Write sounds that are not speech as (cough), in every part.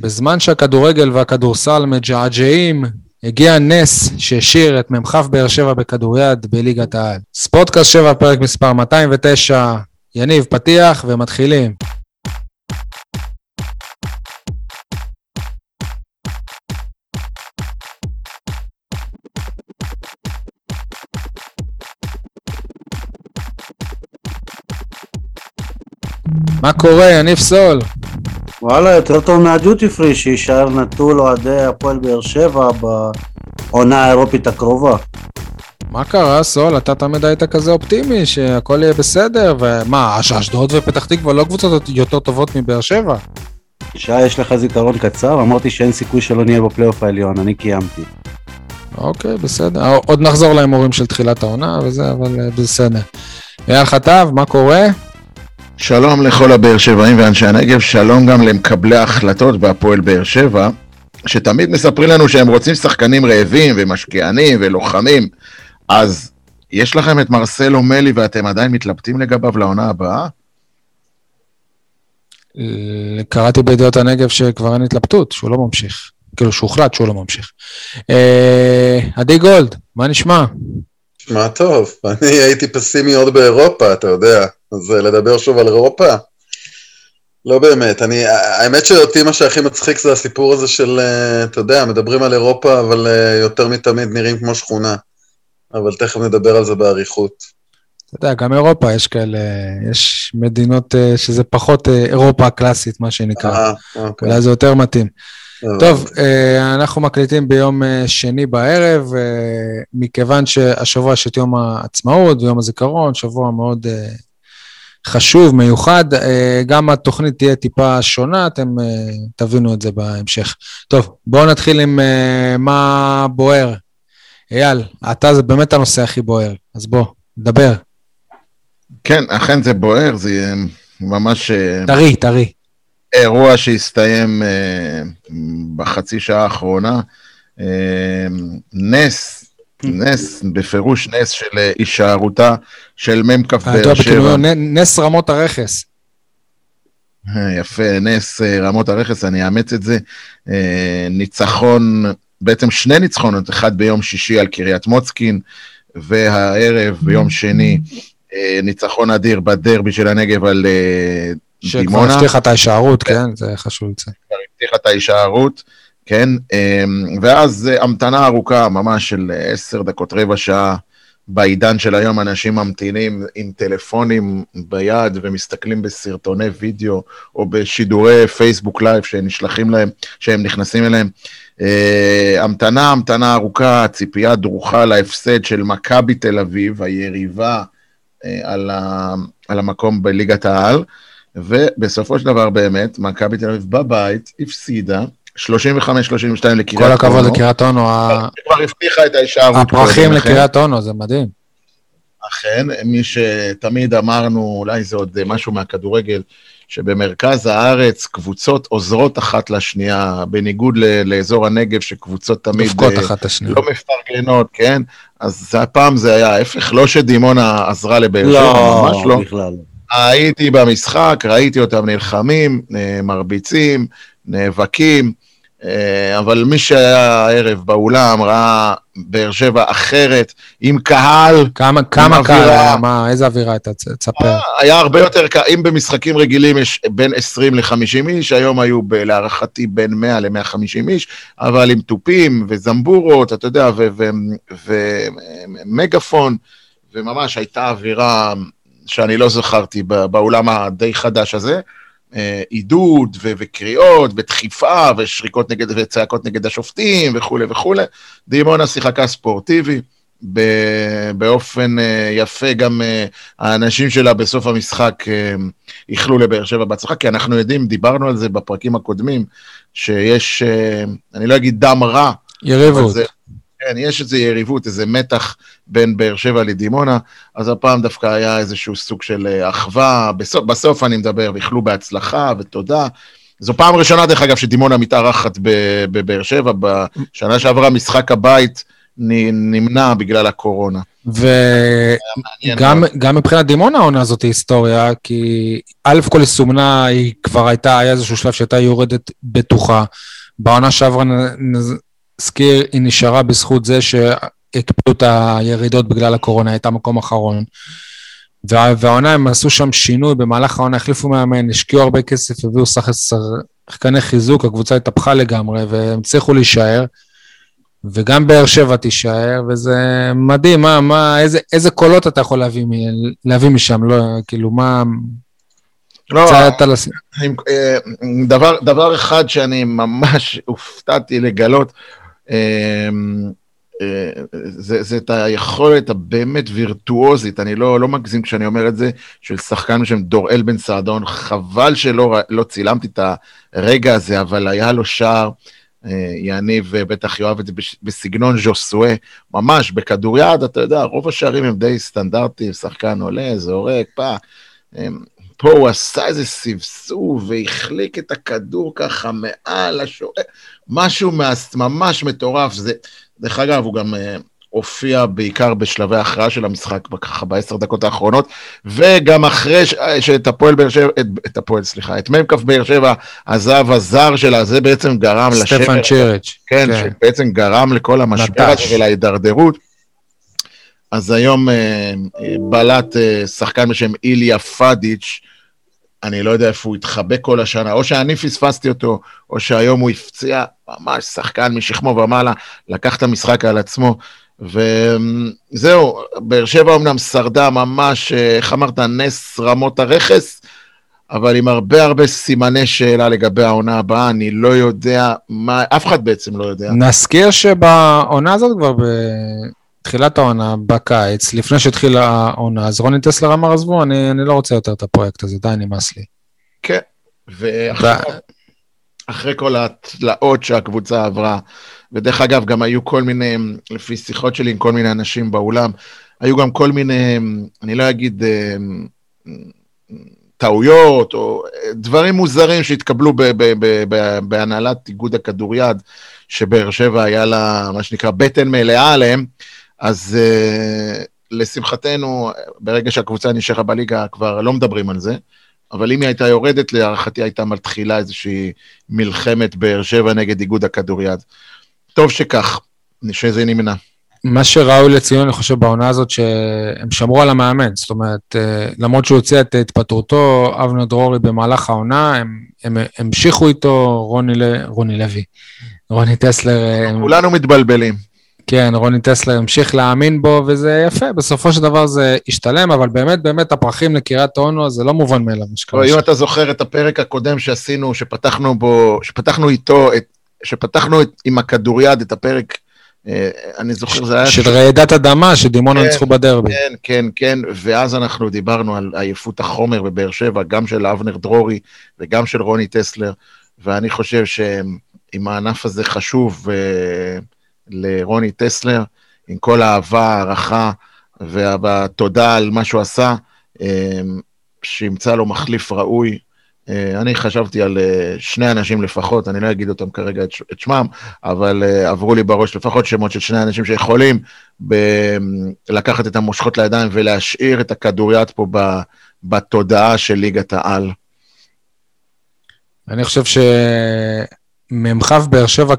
בזמן שהכדורגל והכדורסל מג'עג'עים, הגיע נס שהשאיר את מ"כ באר שבע בכדוריד בליגת העל. ספורטקאסט 7, פרק מספר 209, יניב, פתיח ומתחילים. מה קורה, יניב סול? וואלה, יותר טוב מהדיוטי פרי, שיישאר נטול אוהדי הפועל באר שבע בעונה האירופית הקרובה. מה קרה, סול? אתה תמיד היית כזה אופטימי, שהכל יהיה בסדר, ומה, אשדוד ופתח תקווה לא קבוצות יותר טובות מבאר שבע? שי, יש לך זיכרון קצר? אמרתי שאין סיכוי שלא נהיה בפלייאוף העליון, אני קיימתי. אוקיי, בסדר. עוד נחזור להימורים של תחילת העונה וזה, אבל אה, בסדר. אייל חטב, מה קורה? שלום לכל הבאר שבעים ואנשי הנגב, שלום גם למקבלי ההחלטות בהפועל באר שבע, שתמיד מספרים לנו שהם רוצים שחקנים רעבים ומשקיענים ולוחמים, אז יש לכם את מרסלו מלי ואתם עדיין מתלבטים לגביו לעונה הבאה? קראתי בידיעות הנגב שכבר אין התלבטות, שהוא לא ממשיך. כאילו שהוחלט שהוא לא ממשיך. אה, עדי גולד, מה נשמע? נשמע טוב, אני הייתי פסימי עוד באירופה, אתה יודע. אז אה, לדבר שוב על אירופה? לא באמת, אני, האמת שאותי מה שהכי מצחיק זה הסיפור הזה של, אה, אתה יודע, מדברים על אירופה, אבל אה, יותר מתמיד נראים כמו שכונה. אבל תכף נדבר על זה באריכות. אתה יודע, גם אירופה יש כאלה, יש מדינות שזה פחות אירופה הקלאסית, מה שנקרא. אוקיי. אולי זה יותר מתאים. טוב, אנחנו מקליטים ביום שני בערב, מכיוון שהשבוע יש את יום העצמאות ויום הזיכרון, שבוע מאוד חשוב, מיוחד. אה, גם התוכנית תהיה טיפה שונה, אתם אה, תבינו את זה בהמשך. טוב, בואו נתחיל עם אה, מה בוער. אייל, אתה זה באמת הנושא הכי בוער, אז בוא, דבר. כן, אכן זה בוער, זה ממש... טרי, טרי. אירוע שהסתיים בחצי שעה האחרונה. נס נס, בפירוש נס של אה, הישארותה של מ"כ באר שבע. נס רמות הרכס. אה, יפה, נס אה, רמות הרכס, אני אאמץ את זה. ניצחון, בעצם שני ניצחונות, אחד ביום שישי על קריית מוצקין, והערב, ביום שני, ניצחון אדיר בדרבי של הנגב על דימונה. שכבר הבטיחה את ההישארות, כן, זה חשוב לציין. כבר הבטיחה את ההישארות. כן? אמ, ואז אה, המתנה ארוכה, ממש של עשר דקות, רבע שעה. בעידן של היום אנשים ממתינים עם טלפונים ביד ומסתכלים בסרטוני וידאו או בשידורי פייסבוק live שנשלחים להם, שהם נכנסים אליהם. אה, המתנה, המתנה ארוכה, ציפייה דרוכה להפסד של מכבי תל אביב, היריבה על, ה, על המקום בליגת העל, ובסופו של דבר באמת, מכבי תל אביב בבית הפסידה 35-32 לקריית אונו. כל הכבוד לקריית אונו. כבר הבטיחה את ההישארות. הפרחים לקריית אונו, זה מדהים. אכן, מי שתמיד אמרנו, אולי זה עוד משהו מהכדורגל, שבמרכז הארץ קבוצות עוזרות אחת לשנייה, בניגוד לאזור הנגב, שקבוצות תמיד... דופקות אה, אחת לשנייה. לא מפרגנות, כן? אז הפעם זה היה ההפך, לא שדימונה עזרה לבאר שבע, לא, ממש לא. בכלל. הייתי במשחק, ראיתי אותם נלחמים, אה, מרביצים, נאבקים. אה, אבל מי שהיה הערב באולם ראה באר שבע אחרת, עם קהל. כמה, כמה קהל היה? מה, איזה אווירה הייתה? תספר. אה, היה הרבה יותר קהל, אם במשחקים רגילים יש בין 20 ל-50 איש, היום היו ב, להערכתי בין 100 ל-150 איש, אבל עם תופים וזמבורות, אתה יודע, ומגפון, וממש הייתה אווירה שאני לא זכרתי באולם הדי חדש הזה. אה, עידוד ו- וקריאות ודחיפה ושריקות נגד וצעקות נגד השופטים וכולי וכולי. דימונה שיחקה ספורטיבי. באופן אה, יפה גם אה, האנשים שלה בסוף המשחק איחלו לבאר שבע בהצלחה, כי אנחנו יודעים, דיברנו על זה בפרקים הקודמים, שיש, אני לא אגיד דם רע. יריבות. זה, כן, יש איזו יריבות, איזה מתח בין באר שבע לדימונה, אז הפעם דווקא היה איזשהו סוג של אה, אחווה, בסוף, בסוף אני מדבר, ואיחלו בהצלחה ותודה. זו פעם ראשונה, דרך אגב, שדימונה מתארחת בבאר שבע, בשנה שעברה משחק הבית נמנע בגלל הקורונה. וגם מבחינת דימונה העונה הזאת היא היסטוריה, כי א' כל היא סומנה, היא כבר הייתה, היה איזשהו שלב שהייתה יורדת בטוחה. בעונה שעברה נזכיר, היא נשארה בזכות זה שהקפיאו את הירידות בגלל הקורונה, הייתה מקום אחרון. והעונה הם עשו שם שינוי, במהלך העונה החליפו מאמן, השקיעו הרבה כסף, הביאו שחקני חיזוק, הקבוצה התהפכה לגמרי, והם הצליחו להישאר. וגם באר שבע תישאר, וזה מדהים, מה, מה, איזה, איזה קולות אתה יכול להביא, להביא משם, לא, כאילו, מה... לא, אני, אה, דבר, דבר אחד שאני ממש הופתעתי לגלות, זה, זה את היכולת הבאמת וירטואוזית, אני לא, לא מגזים כשאני אומר את זה, של שחקן בשם דוראל בן סעדון, חבל שלא לא צילמתי את הרגע הזה, אבל היה לו שער. אה, יניב בטח יאהב את זה בסגנון ז'וסואה, ממש בכדוריד, אתה יודע, רוב השערים הם די סטנדרטיים, שחקן עולה, זורק, פה. פה הוא עשה איזה סבסוב והחליק את הכדור ככה מעל השוער, משהו ממש מטורף. זה, דרך אגב, הוא גם אה, הופיע בעיקר בשלבי ההכרעה של המשחק, ככה בעשר דקות האחרונות, וגם אחרי שאת הפועל באר שבע, את, את הפועל, סליחה, את מ"כ באר שבע עזב הזר שלה, זה בעצם גרם לשבר. סטפן צ'רץ'. כן, כן, שבעצם גרם לכל המשבר הזה ולהידרדרות. אז היום אה, בלט אה, שחקן בשם איליה פאדיץ', אני לא יודע איפה הוא התחבא כל השנה, או שאני פספסתי אותו, או שהיום הוא הפציע, ממש שחקן משכמו ומעלה, לקח את המשחק על עצמו. וזהו, באר שבע אמנם שרדה ממש, איך אמרת, נס רמות הרכס, אבל עם הרבה הרבה סימני שאלה לגבי העונה הבאה, אני לא יודע מה, אף אחד בעצם לא יודע. נזכיר שבעונה הזאת כבר בתחילת העונה, בקיץ, לפני שהתחילה העונה, אז רוני טסלר אמר, עזבו, אני, אני לא רוצה יותר את הפרויקט הזה, די, נמאס לי. כן, ואחרי כל התלאות שהקבוצה עברה, ודרך אגב, גם היו כל מיני, לפי שיחות שלי עם כל מיני אנשים באולם, היו גם כל מיני, אני לא אגיד אה, טעויות, או דברים מוזרים שהתקבלו בהנהלת איגוד הכדוריד, שבאר שבע היה לה, מה שנקרא, בטן מלאה עליהם, אז uh, לשמחתנו, ברגע שהקבוצה נשארה בליגה, כבר לא מדברים על זה. אבל אם היא הייתה יורדת, להערכתי הייתה מתחילה איזושהי מלחמת באר שבע נגד איגוד הכדוריד. טוב שכך, שזה נמנע. מה שראוי לציון, אני חושב, בעונה הזאת, שהם שמרו על המאמן. זאת אומרת, אה, למרות שהוא הוציא את התפטרותו, אבנר דרורי במהלך העונה, הם, הם המשיכו איתו, רוני, רוני לוי, רוני טסלר. אה, כולנו הם... מתבלבלים. כן, רוני טסלר המשיך להאמין בו, וזה יפה, בסופו של דבר זה השתלם, אבל באמת, באמת, הפרחים לקריית אונו, זה לא מובן מאליו. אם אתה זוכר את הפרק הקודם שעשינו, שפתחנו בו, שפתחנו איתו את שפתחנו את, עם הכדוריד את הפרק, אה, אני זוכר, זה היה... של רעידת אדמה, שדימונה כן, ניצחו בדרבי. כן, כן, כן, ואז אנחנו דיברנו על עייפות החומר בבאר שבע, גם של אבנר דרורי וגם של רוני טסלר, ואני חושב שאם הענף הזה חשוב uh, לרוני טסלר, עם כל האהבה, הערכה והתודה על מה שהוא עשה, uh, שימצא לו מחליף ראוי, אה, אני חשבתי על אה, שני אנשים לפחות, אני לא אגיד אותם כרגע את שמם, אבל אה, עברו לי בראש לפחות שמות של שני אנשים שיכולים ב- לקחת את המושכות לידיים ולהשאיר את הכדוריד פה בתודעה של ליגת העל. אני חושב שמ"כ באר שבע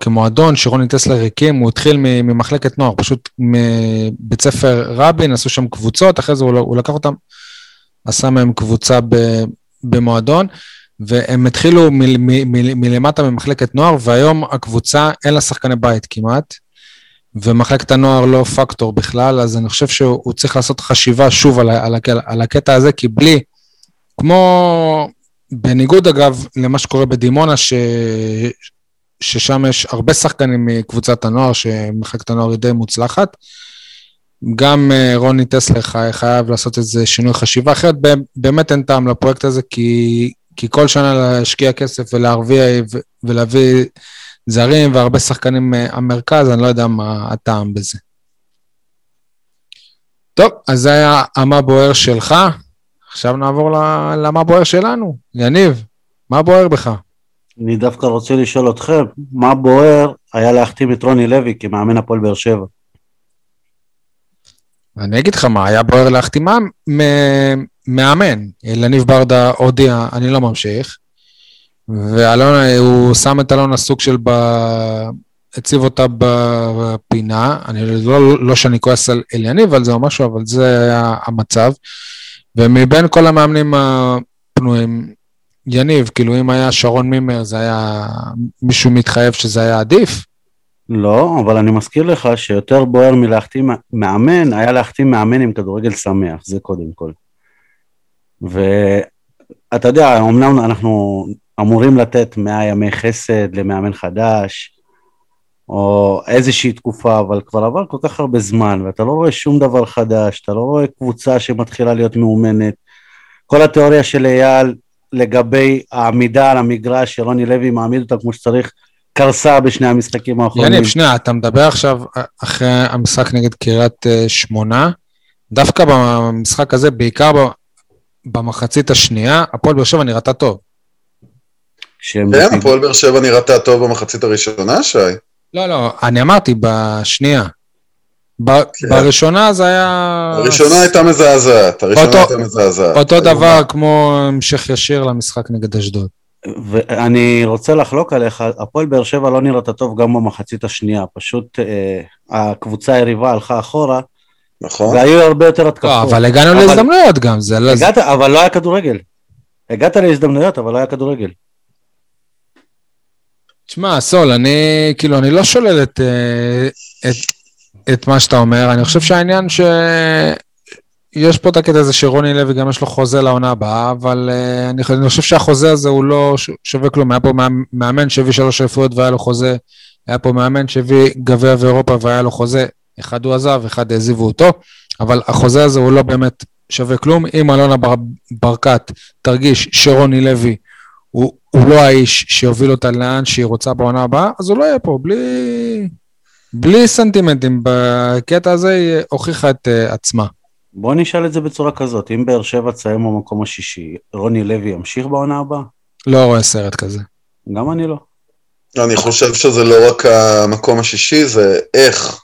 כמועדון שרוני טסלר הקים, הוא התחיל ממחלקת נוער, פשוט מבית ספר רבין, עשו שם קבוצות, אחרי זה הוא, הוא לקח אותם, עשה מהם קבוצה במועדון, והם התחילו מ- מ- מ- מלמטה ממחלקת נוער, והיום הקבוצה אין לה שחקני בית כמעט, ומחלקת הנוער לא פקטור בכלל, אז אני חושב שהוא צריך לעשות חשיבה שוב על, על, על, על הקטע הזה, כי בלי, כמו, בניגוד אגב למה שקורה בדימונה, ש, ששם יש הרבה שחקנים מקבוצת הנוער, שמחלקת הנוער היא די מוצלחת, גם אה, רוני טסלר חייב לעשות איזה שינוי חשיבה, אחרת באמת אין טעם לפרויקט הזה, כי, כי כל שנה להשקיע כסף ולהרוויח ולהביא זרים והרבה שחקנים מהמרכז, אני לא יודע מה הטעם בזה. טוב, אז זה היה המה בוער שלך, עכשיו נעבור למה בוער שלנו. יניב, מה בוער בך? אני דווקא רוצה לשאול אתכם, מה בוער היה להחתים את רוני לוי כמאמן הפועל באר שבע? אני אגיד לך מה, היה בוער להחתימם מאמן. לניב ברדה הודיע, אני לא ממשיך. ואלונה, הוא שם את אלונה סוג של ב... הציב אותה בפינה, אני לא, לא שאני כועס על אליניב על זה או משהו, אבל זה היה המצב. ומבין כל המאמנים הפנויים, יניב, כאילו אם היה שרון מימר, זה היה מישהו מתחייב שזה היה עדיף? לא, אבל אני מזכיר לך שיותר בוער מלהחתים מאמן, היה להחתים מאמן עם כדורגל שמח, זה קודם כל. ואתה יודע, אמנם אנחנו אמורים לתת 100 ימי חסד למאמן חדש, או איזושהי תקופה, אבל כבר עבר כל כך הרבה זמן, ואתה לא רואה שום דבר חדש, אתה לא רואה קבוצה שמתחילה להיות מאומנת. כל התיאוריה של אייל לגבי העמידה על המגרש, שרוני לוי מעמיד אותה כמו שצריך, קרסה בשני המשחקים האחרונים. יניב, שנייה, אתה מדבר עכשיו אחרי המשחק נגד קריית אה, שמונה, דווקא במשחק הזה, בעיקר במחצית השנייה, הפועל באר שבע נראתה טוב. כן, הפועל באר שבע נראתה טוב במחצית הראשונה, שי. לא, לא, אני אמרתי בשנייה. כן. בראשונה זה היה... הראשונה הייתה מזעזעת, הראשונה הייתה מזעזעת. אותו דבר כמו המשך ישיר למשחק נגד אשדוד. ואני רוצה לחלוק עליך, הפועל באר שבע לא נראתה טוב גם במחצית השנייה, פשוט אה, הקבוצה היריבה הלכה אחורה, נכון. והיו הרבה יותר התקפות. לא, אבל הגענו אבל... להזדמנויות גם, זה לא... הגעת, אבל לא היה כדורגל. הגעת להזדמנויות, אבל לא היה כדורגל. תשמע, סול, אני, כאילו, אני לא שולל את, אה, את, את מה שאתה אומר, אני חושב שהעניין ש... יש פה את הקטע הזה שרוני לוי גם יש לו חוזה לעונה הבאה, אבל uh, אני, אני חושב שהחוזה הזה הוא לא שווה כלום. היה פה מאמן שהביא שלוש רפואיות והיה לו חוזה, היה פה מאמן שהביא גביע ואירופה והיה לו חוזה, אחד הוא עזב, אחד העזיבו אותו, אבל החוזה הזה הוא לא באמת שווה כלום. אם אלונה בר, ברקת תרגיש שרוני לוי הוא, הוא לא האיש שיוביל אותה לאן שהיא רוצה בעונה הבאה, אז הוא לא יהיה פה, בלי, בלי סנטימנטים. בקטע הזה היא הוכיחה את uh, עצמה. בוא נשאל את זה בצורה כזאת, אם באר שבע תסיים במקום השישי, רוני לוי ימשיך בעונה הבאה? לא רואה סרט כזה. גם אני לא. אני חושב שזה לא רק המקום השישי, זה איך.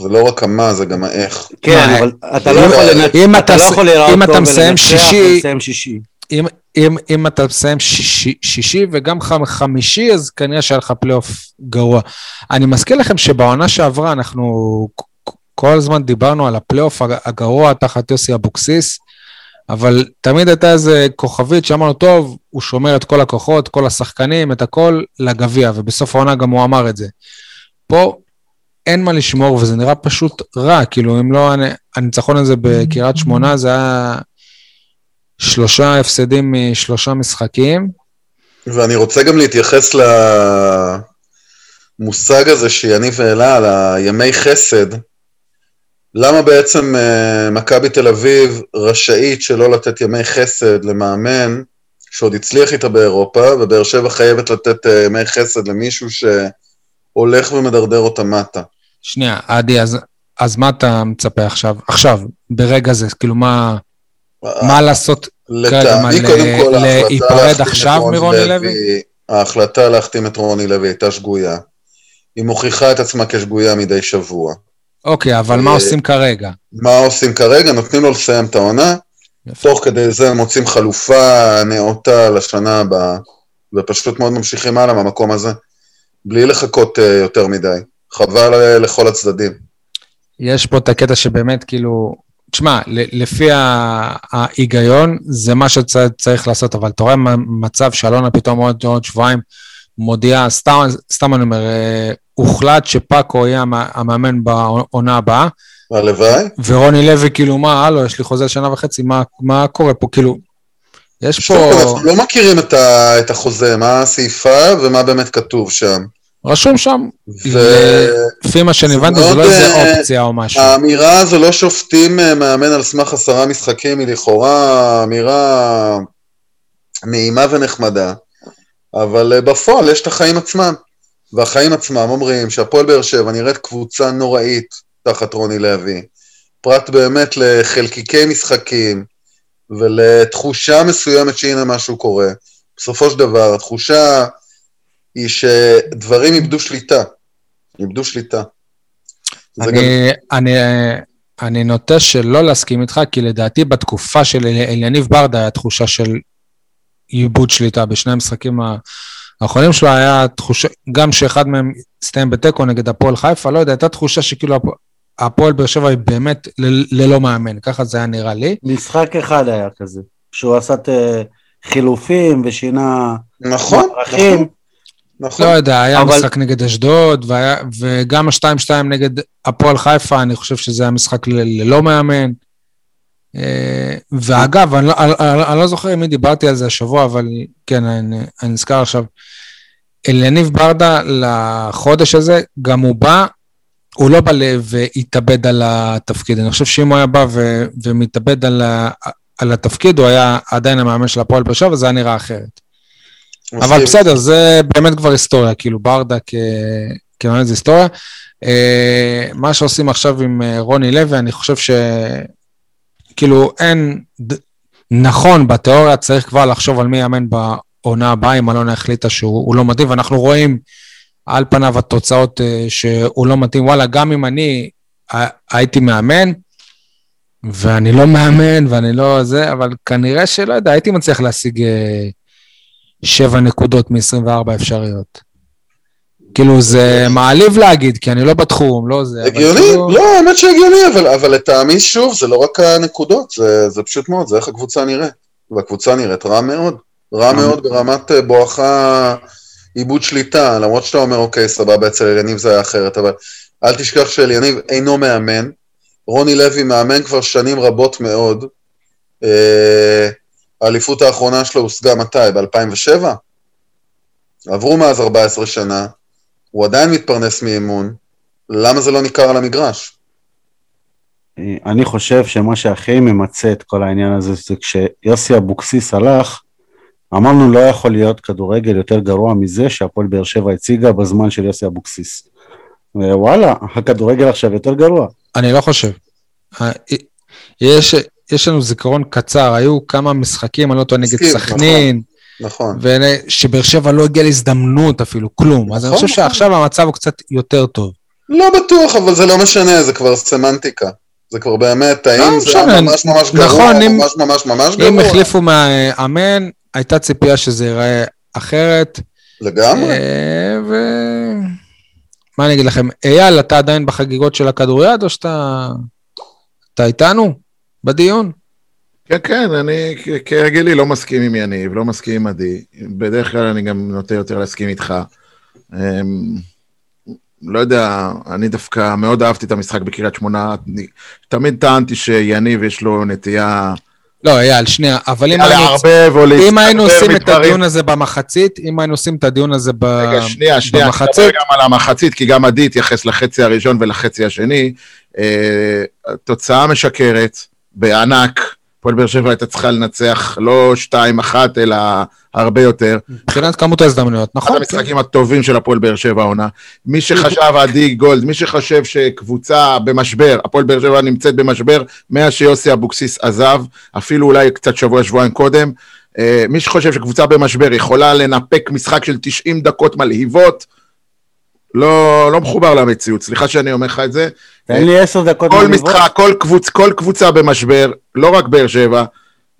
זה לא רק המה, זה גם האיך. כן, אבל אתה לא יכול לנצח, אתה לא יכול לראות אותו ולנצח ולסיים שישי. אם, אם, אם אתה מסיים שישי, שישי וגם חמישי, אז כנראה שהיה לך פלייאוף גרוע. אני מזכיר לכם שבעונה שעברה אנחנו כל הזמן דיברנו על הפלייאוף הגרוע תחת יוסי אבוקסיס, אבל תמיד הייתה איזה כוכבית שאמרנו, טוב, הוא שומר את כל הכוחות, כל השחקנים, את הכל לגביע, ובסוף העונה גם הוא אמר את זה. פה אין מה לשמור, וזה נראה פשוט רע, כאילו, אם לא, הניצחון הזה בקריית שמונה, זה היה שלושה הפסדים משלושה משחקים. ואני רוצה גם להתייחס למושג הזה שיניב העלה, על הימי חסד. למה בעצם uh, מכבי תל אביב רשאית שלא לתת ימי חסד למאמן שעוד הצליח איתה באירופה, ובאר שבע חייבת לתת uh, ימי חסד למישהו שהולך ומדרדר אותה מטה? שנייה, עדי, אז, אז מה אתה מצפה עכשיו? עכשיו, ברגע זה, כאילו מה, מה לעשות לטעמי, קודם כל, להיפרד עכשיו מרוני לוי? ההחלטה להחתים את רוני לוי הייתה שגויה. היא מוכיחה את עצמה כשגויה מדי שבוע. אוקיי, אבל מה עושים כרגע? מה עושים כרגע? נותנים לו לסיים את העונה, תוך כדי זה מוצאים חלופה נאותה לשנה הבאה, ופשוט מאוד ממשיכים הלאה מהמקום הזה, בלי לחכות uh, יותר מדי. חבל לכל הצדדים. יש פה את הקטע שבאמת, כאילו, תשמע, לפי ההיגיון, זה מה שצריך לעשות, אבל אתה רואה מצב שאלונה פתאום עוד, עוד שבועיים מודיעה, סתם, סתם אני אומר, אה, הוחלט שפאקו יהיה המאמן בעונה הבאה. הלוואי. ורוני לוי, כאילו, מה, הלו, יש לי חוזה שנה וחצי, מה, מה קורה פה? כאילו, יש פה... אנחנו לא מכירים את, ה, את החוזה, מה הסעיפה ומה באמת כתוב שם. רשום שם. לפי מה שאני הבנתי, זה לא איזה אה, אופציה או משהו. האמירה הזו לא שופטים אה, מאמן על סמך עשרה משחקים, היא לכאורה אמירה נעימה ונחמדה, אבל אה, בפועל יש את החיים עצמם. והחיים עצמם אומרים שהפועל באר שבע נראית קבוצה נוראית תחת רוני לוי, פרט באמת לחלקיקי משחקים ולתחושה מסוימת שהנה משהו קורה. בסופו של דבר, התחושה היא שדברים איבדו שליטה. איבדו שליטה. אני, גם... אני, אני נוטה שלא להסכים איתך, כי לדעתי בתקופה של אליניב ברדה היה תחושה של איבוד שליטה בשני המשחקים האחרונים שלו, היה תחושה, גם שאחד מהם הסתיים בתיקו נגד הפועל חיפה, לא יודע, הייתה תחושה שכאילו הפועל באר שבע היא באמת ללא מאמן, ככה זה היה נראה לי. משחק אחד היה כזה, שהוא עשה חילופים ושינה נכון, נכון. נכון. לא יודע, היה אבל... משחק נגד אשדוד, והיה, וגם ה-2-2 נגד הפועל חיפה, אני חושב שזה היה משחק ללא מאמן. אה, ואגב, אני, לא, אני, אני לא זוכר עם מי דיברתי על זה השבוע, אבל כן, אני, אני נזכר עכשיו. אליניב ברדה לחודש הזה, גם הוא בא, הוא לא בא והתאבד על התפקיד. אני חושב שאם הוא היה בא ו, ומתאבד על, על התפקיד, הוא היה עדיין המאמן של הפועל באר שבע, וזה היה נראה אחרת. אבל בסדר, זה באמת כבר היסטוריה, כאילו ברדה כמאמן זה היסטוריה. אה, מה שעושים עכשיו עם אה, רוני לוי, אני חושב ש... כאילו אין... נכון, בתיאוריה צריך כבר לחשוב על מי יאמן בעונה הבאה, אם אלונה החליטה שהוא לא מתאים, ואנחנו רואים על פניו התוצאות אה, שהוא לא מתאים. וואלה, גם אם אני הייתי מאמן, ואני לא מאמן ואני לא זה, אבל כנראה שלא יודע, הייתי מצליח להשיג שבע נקודות מ-24 אפשריות. כאילו זה מעליב להגיד, כי אני לא בתחום, לא זה. הגיוני, כאילו... לא, האמת שהגיוני, אבל, אבל לטעמי שוב, זה לא רק הנקודות, זה, זה פשוט מאוד, זה איך הקבוצה נראית. והקבוצה נראית רע מאוד, רע מאוד ברמת אה, בואכה עיבוד שליטה, למרות שאתה אומר, אוקיי, סבבה, אצל אליניב זה היה אחרת, אבל אל תשכח שאליניב אינו מאמן, רוני לוי מאמן כבר שנים רבות מאוד. אה, האליפות האחרונה שלו הושגה מתי? ב-2007? עברו מאז 14 שנה, הוא עדיין מתפרנס מאימון, למה זה לא ניכר על המגרש? אני חושב שמה שהכי ממצה את כל העניין הזה זה כשיוסי אבוקסיס הלך, אמרנו לא יכול להיות כדורגל יותר גרוע מזה שהפועל באר שבע הציגה בזמן של יוסי אבוקסיס. ווואלה, הכדורגל עכשיו יותר גרוע. אני לא חושב. אה, יש, יש לנו זיכרון קצר, היו כמה משחקים, אני לא טועה, נגד סכנין. נכון. שבאר שבע לא הגיע להזדמנות אפילו, כלום. נכון, אז אני חושב נכון. שעכשיו המצב הוא קצת יותר טוב. לא בטוח, אבל זה לא משנה, זה כבר סמנטיקה. זה כבר באמת, האם לא זה היה ממש ממש גרוע, נכון, ממש ממש ממש גרוע. אם החליפו מאמן, הייתה ציפייה שזה ייראה אחרת. לגמרי. אה, ו... מה אני אגיד לכם, אייל, אתה עדיין בחגיגות של הכדוריד, או שאתה... אתה איתנו בדיון? כן, כן, אני כהרגלי לא מסכים עם יניב, לא מסכים עם עדי. בדרך כלל אני גם נוטה יותר להסכים איתך. אמ, לא יודע, אני דווקא מאוד אהבתי את המשחק בקריית שמונה. תמיד טענתי שיניב יש לו נטייה... לא, אייל, שנייה, אבל אם היינו, אם היינו עושים את הדיון הזה במחצית, אם היינו עושים את הדיון הזה במחצית... רגע, שנייה, שנייה, אני אדבר גם על המחצית, כי גם עדי התייחס לחצי הראשון ולחצי השני. אה, תוצאה משקרת, בענק, הפועל באר שבע הייתה צריכה לנצח לא 2-1, אלא הרבה יותר. מבחינת כמות ההזדמנויות, נכון. אחד המשחקים הטובים של הפועל באר שבע העונה. מי שחשב, עדי גולד, מי שחושב שקבוצה במשבר, הפועל באר שבע נמצאת במשבר, מאז שיוסי אבוקסיס עזב, אפילו אולי קצת שבוע, שבועיים קודם, אה, מי שחושב שקבוצה במשבר יכולה לנפק משחק של 90 דקות מלהיבות, לא, לא מחובר למציאות, סליחה שאני אומר לך את זה. תן לי עשר דקות. כל משחק, כל, קבוצ, כל קבוצה במשבר, לא רק באר שבע,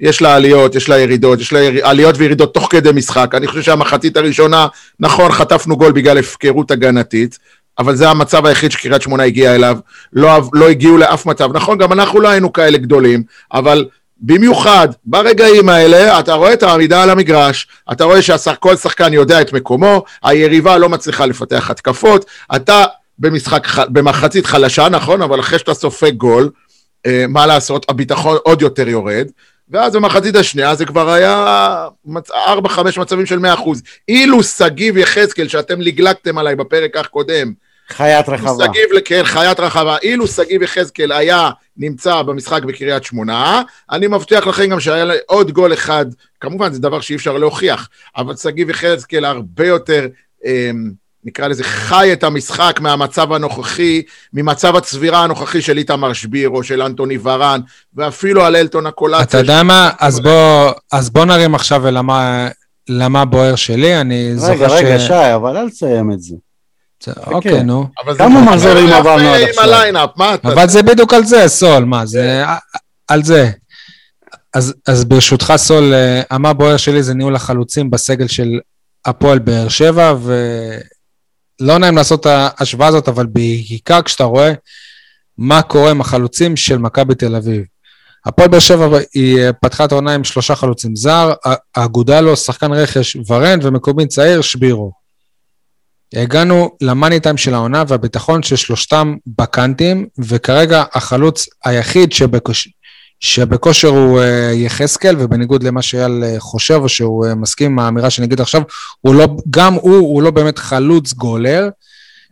יש לה עליות, יש לה ירידות, יש לה יר... עליות וירידות תוך כדי משחק. אני חושב שהמחצית הראשונה, נכון, חטפנו גול בגלל הפקרות הגנתית, אבל זה המצב היחיד שקריית שמונה הגיעה אליו. לא, לא הגיעו לאף מצב. נכון, גם אנחנו לא היינו כאלה גדולים, אבל במיוחד ברגעים האלה, אתה רואה את העמידה על המגרש, אתה רואה שכל שחקן יודע את מקומו, היריבה לא מצליחה לפתח התקפות, אתה במשחק, במחצית חלשה, נכון, אבל אחרי שאתה סופג גול, אה, מה לעשות, הביטחון עוד יותר יורד, ואז במחצית השנייה זה כבר היה 4-5 מצבים של 100%. אילו שגיב יחזקאל, שאתם לגלגתם עליי בפרק הקודם, חיית רחבה. שגיב, כן, חיית רחבה. אילו שגיב יחזקאל היה נמצא במשחק בקריית שמונה, אני מבטיח לכם גם שהיה עוד גול אחד, כמובן זה דבר שאי אפשר להוכיח, אבל שגיב יחזקאל הרבה יותר... אה, נקרא לזה, חי את המשחק מהמצב הנוכחי, ממצב הצבירה הנוכחי של איתמר שביר או של אנטוני ורן, ואפילו על אלטון הקולציה. אתה יודע מה? אז בוא, אז בוא נרים עכשיו למה, למה בוער שלי, אני רגע, זוכר רגע, ש... רגע, רגע, שי, אבל אל תסיים את זה. אוקיי, נו. כמה מחזורים עברנו עד עכשיו? אבל זה בדיוק על זה, סול, מה, זה על זה. אז ברשותך, סול, המה אה, בוער שלי זה ניהול החלוצים בסגל של הפועל באר שבע, ולא נעים לעשות את ההשוואה הזאת, אבל בעיקר כשאתה רואה מה קורה עם החלוצים של מכבי תל אביב. הפועל באר שבע היא אה, פתחה את העונה עם שלושה חלוצים זר, האגודה לו שחקן רכש ורן ומקומי צעיר שבירו. הגענו למאני טיים של העונה והביטחון של שלושתם בקאנטים, וכרגע החלוץ היחיד שבקוש... שבכושר הוא uh, יחזקאל, ובניגוד למה שאייל uh, חושב, או שהוא uh, מסכים עם האמירה שאני אגיד עכשיו, הוא לא, גם הוא, הוא לא באמת חלוץ גולר,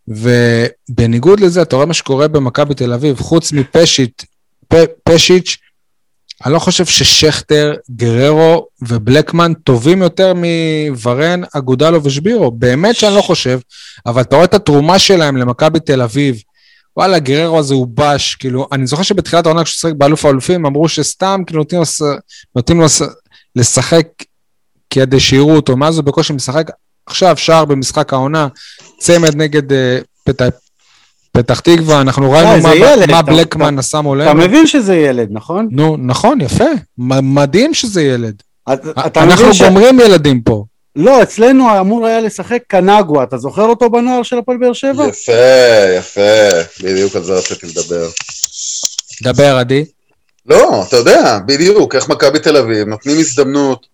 ובניגוד לזה, אתה רואה מה שקורה במכבי תל אביב, חוץ מפשיט, פ, פשיץ', אני לא חושב ששכטר, גררו ובלקמן טובים יותר מוורן, אגודלו ושבירו. באמת שאני לא חושב, אבל אתה רואה את התרומה שלהם למכבי תל אביב. וואלה, גררו הזה הוא בש, כאילו, אני זוכר שבתחילת העונה כשהוא שיחק באלוף האלופים, אמרו שסתם כאילו נותנים לו, נותנים לו לשחק כדי שיראו אותו, מאז הוא בקושי משחק. עכשיו שער במשחק העונה, צמד נגד uh, פת... פתח תקווה, אנחנו ראינו מה, ילד, מה בלקמן עשה מולנו. אתה מבין שזה ילד, נכון? נו, נכון, יפה. מדהים שזה ילד. אתה אנחנו גומרים ש... ילדים פה. לא, אצלנו אמור היה לשחק קנגווה, אתה זוכר אותו בנוער של הפועל באר שבע? יפה, יפה, בדיוק על זה רציתי לדבר. דבר, עדי. לא, אתה יודע, בדיוק, איך מכבי תל אביב נותנים הזדמנות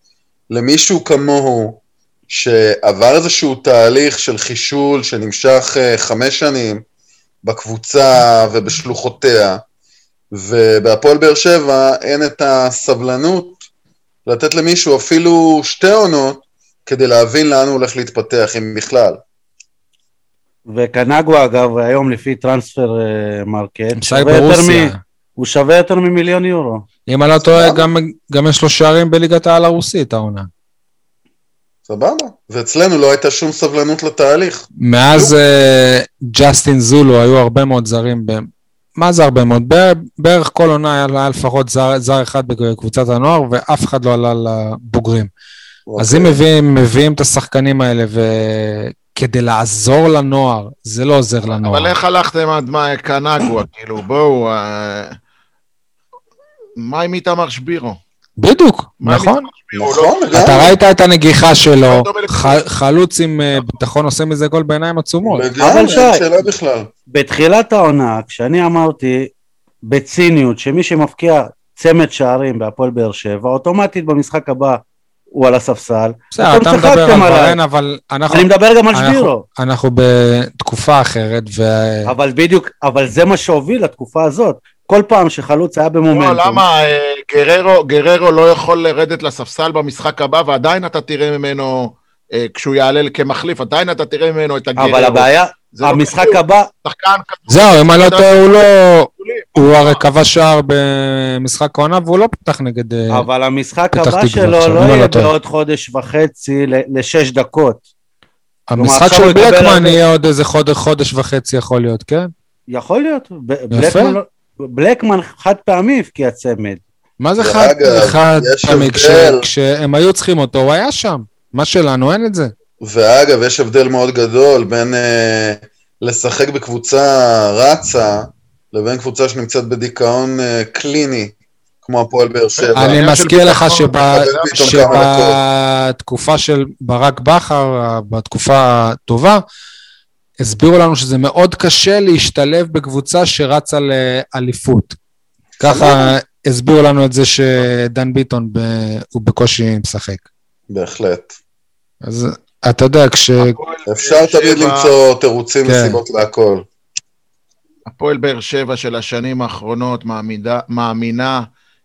למישהו כמוהו, שעבר איזשהו תהליך של חישול שנמשך uh, חמש שנים, בקבוצה ובשלוחותיה, ובהפועל באר שבע אין את הסבלנות לתת למישהו אפילו שתי עונות כדי להבין לאן הוא הולך להתפתח, אם בכלל. וקנגו אגב, היום לפי Transfer אה, markt, הוא שווה יותר ממיליון יורו. אם אני לא טועה, גם יש לו שערים בליגת העל הרוסית העונה. סבבה, ואצלנו לא הייתה שום סבלנות לתהליך. מאז אה, ג'סטין זולו היו הרבה מאוד זרים, ב... מה זה הרבה מאוד? בערך כל עונה היה לפחות זר, זר אחד בקבוצת הנוער, ואף אחד לא עלה לבוגרים. אוקיי. אז אם מביאים, מביאים את השחקנים האלה וכדי לעזור לנוער, זה לא עוזר לנוער. אבל איך הלכתם עד מה קנגווה? כאילו, בואו... אה... מה עם איתמר שבירו? בדיוק, נכון. נכון, אתה ראית את הנגיחה שלו, חלוץ עם אה, ביטחון עושה מזה גול בעיניים עצומות. אבל שי, בתחילת העונה, כשאני אמרתי בציניות שמי שמפקיע צמד שערים בהפועל באר שבע, אוטומטית במשחק הבא הוא על הספסל. בסדר, אתה מדבר על ורן, אבל אנחנו... אני מדבר גם על שבירו. אנחנו בתקופה אחרת, ו... אבל בדיוק, אבל זה מה שהוביל לתקופה הזאת. כל פעם שחלוץ היה במומנטום. לא, למה? אה, גררו, גררו לא יכול לרדת לספסל במשחק הבא, ועדיין אתה תראה ממנו, אה, כשהוא יעלה כמחליף, עדיין אתה תראה ממנו את הגררו. אבל הבעיה, לא המשחק הבא... זהו, אם אני לא טועה, הוא לא... הוא הרי כבש שער במשחק העונה, והוא לא פתח נגד תקווה. אבל המשחק הבא שלו לא, לא יהיה בעוד חודש וחצי לשש דקות. המשחק של בלקמן יהיה עוד איזה חודש וחצי יכול להיות, כן? יכול להיות. בלקמן בלקמן חד פעמי הבקיע צמד. מה זה חד, חד פעמי? כש, כשהם היו צריכים אותו, הוא היה שם. מה שלנו, אין את זה. ואגב, יש הבדל מאוד גדול בין אה, לשחק בקבוצה רצה, לבין קבוצה שנמצאת בדיכאון אה, קליני, כמו הפועל באר שבע. אני מזכיר לך שבתקופה של ברק בכר, בתקופה הטובה, הסבירו לנו שזה מאוד קשה להשתלב בקבוצה שרצה לאליפות. ככה הסבירו לנו את זה שדן ביטון ב... הוא בקושי משחק. בהחלט. אז אתה יודע, כש... אפשר תמיד למצוא תירוצים כן. וסיבות להכל. הפועל באר שבע של השנים האחרונות מעמידה, מאמינה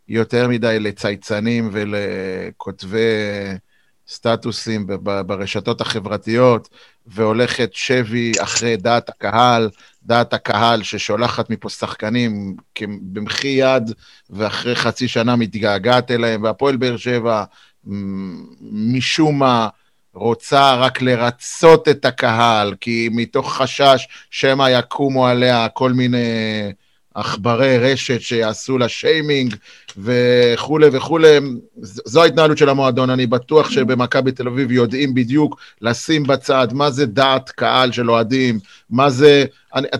יותר מדי לצייצנים ולכותבי סטטוסים ברשתות החברתיות, והולכת שבי אחרי דעת הקהל, דעת הקהל ששולחת מפה שחקנים במחי יד, ואחרי חצי שנה מתגעגעת אליהם, והפועל באר שבע משום מה רוצה רק לרצות את הקהל, כי מתוך חשש שמא יקומו עליה כל מיני עכברי רשת שיעשו לה שיימינג וכולי וכולי. זו ההתנהלות של המועדון, אני בטוח שבמכבי תל אביב יודעים בדיוק לשים בצד מה זה דעת קהל של אוהדים, מה זה...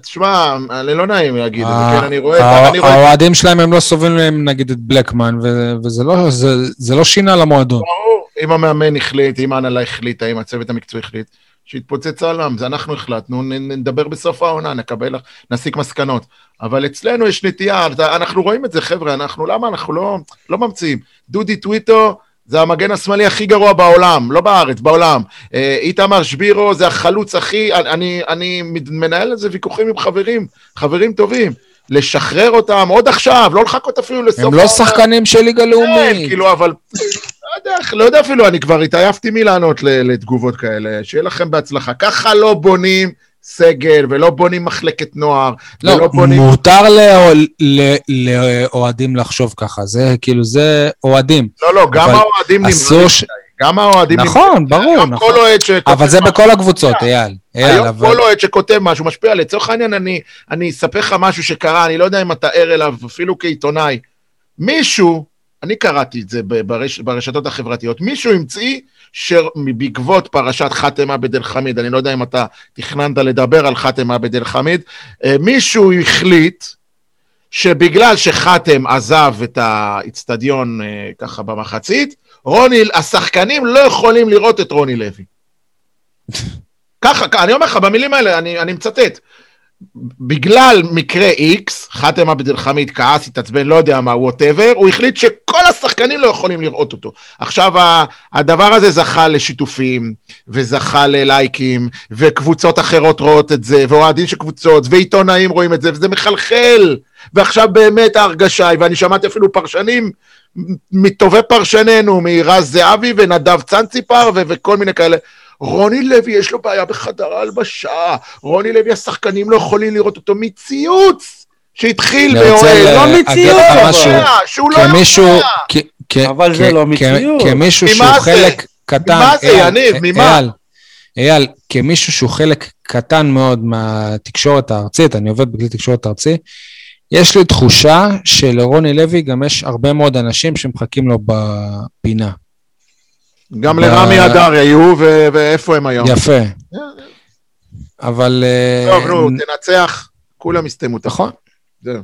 תשמע, אני לא נעים להגיד את זה, כן, אני רואה... האוהדים שלהם הם לא סובלים להם נגיד את בלקמן, וזה לא, לא שינה למועדון. ברור, אם המאמן החליט, אם ההנהלה החליטה, אם הצוות המקצועי החליט. שיתפוצץ העולם, זה אנחנו החלטנו, נדבר בסוף העונה, נקבל, נסיק מסקנות. אבל אצלנו יש נטייה, אנחנו רואים את זה, חבר'ה, אנחנו, למה אנחנו לא, לא ממציאים? דודי טוויטו זה המגן השמאלי הכי גרוע בעולם, לא בארץ, בעולם. אה, איתמר שבירו זה החלוץ הכי, אני, אני מנהל על זה ויכוחים עם חברים, חברים טובים. לשחרר אותם עוד עכשיו, לא לחכות אפילו לסוף... הם לא שחקנים של ליגה לאומית. כן, כאילו, אבל יודע, לא יודע אפילו, אני כבר התעייפתי מלענות לתגובות כאלה, שיהיה לכם בהצלחה. ככה לא בונים סגל, ולא בונים מחלקת נוער, לא, ולא בונים... מותר לאוהדים לחשוב ככה, זה כאילו, זה אוהדים. לא, לא, גם האוהדים נמראים. ש... גם האוהדים... נכון, ברור, נכון. אבל זה בכל הקבוצות, אייל. היום כל אוהד שכותב משהו משפיע, לצורך העניין אני אספר לך משהו שקרה, אני לא יודע אם אתה ער אליו, אפילו כעיתונאי. מישהו אני קראתי את זה ברש, ברשתות החברתיות, מישהו המציא שבעקבות פרשת חאתם עבד אל-חמיד, אני לא יודע אם אתה תכננת לדבר על חאתם עבד אל-חמיד, אה, מישהו החליט שבגלל שחאתם עזב את האיצטדיון אה, ככה במחצית, רוני, השחקנים לא יכולים לראות את רוני לוי. (laughs) ככה, אני אומר לך, במילים האלה, אני, אני מצטט. בגלל מקרה X, חאתם עבד אל-חמיד כעס, התעצבן, לא יודע מה, ווטאבר, הוא החליט שכל השחקנים לא יכולים לראות אותו. עכשיו, הדבר הזה זכה לשיתופים, וזכה ללייקים, וקבוצות אחרות רואות את זה, ואוהדים של קבוצות, ועיתונאים רואים את זה, וזה מחלחל. ועכשיו באמת ההרגשה היא, ואני שמעתי אפילו פרשנים, מטובי פרשנינו, מרז זהבי ונדב צנציפר וכל מיני כאלה. רוני לוי יש לו בעיה בחדר ההלבשה, רוני לוי השחקנים לא יכולים לראות אותו מציוץ שהתחיל באוהל, לא מציוץ, שהוא לא יודע. אבל זה לא מציוץ. כמישהו שהוא חלק קטן, ממה זה, יניב, ממה? אייל, כמישהו שהוא חלק קטן מאוד מהתקשורת הארצית, אני עובד בכלי תקשורת ארצי, יש לי תחושה שלרוני לוי גם יש הרבה מאוד אנשים שמחכים לו בפינה. גם לרמי אדר היו, ואיפה הם היום? יפה. אבל... אה, טוב, נו, תנצח, כולם יסתמו את נכון. זהו.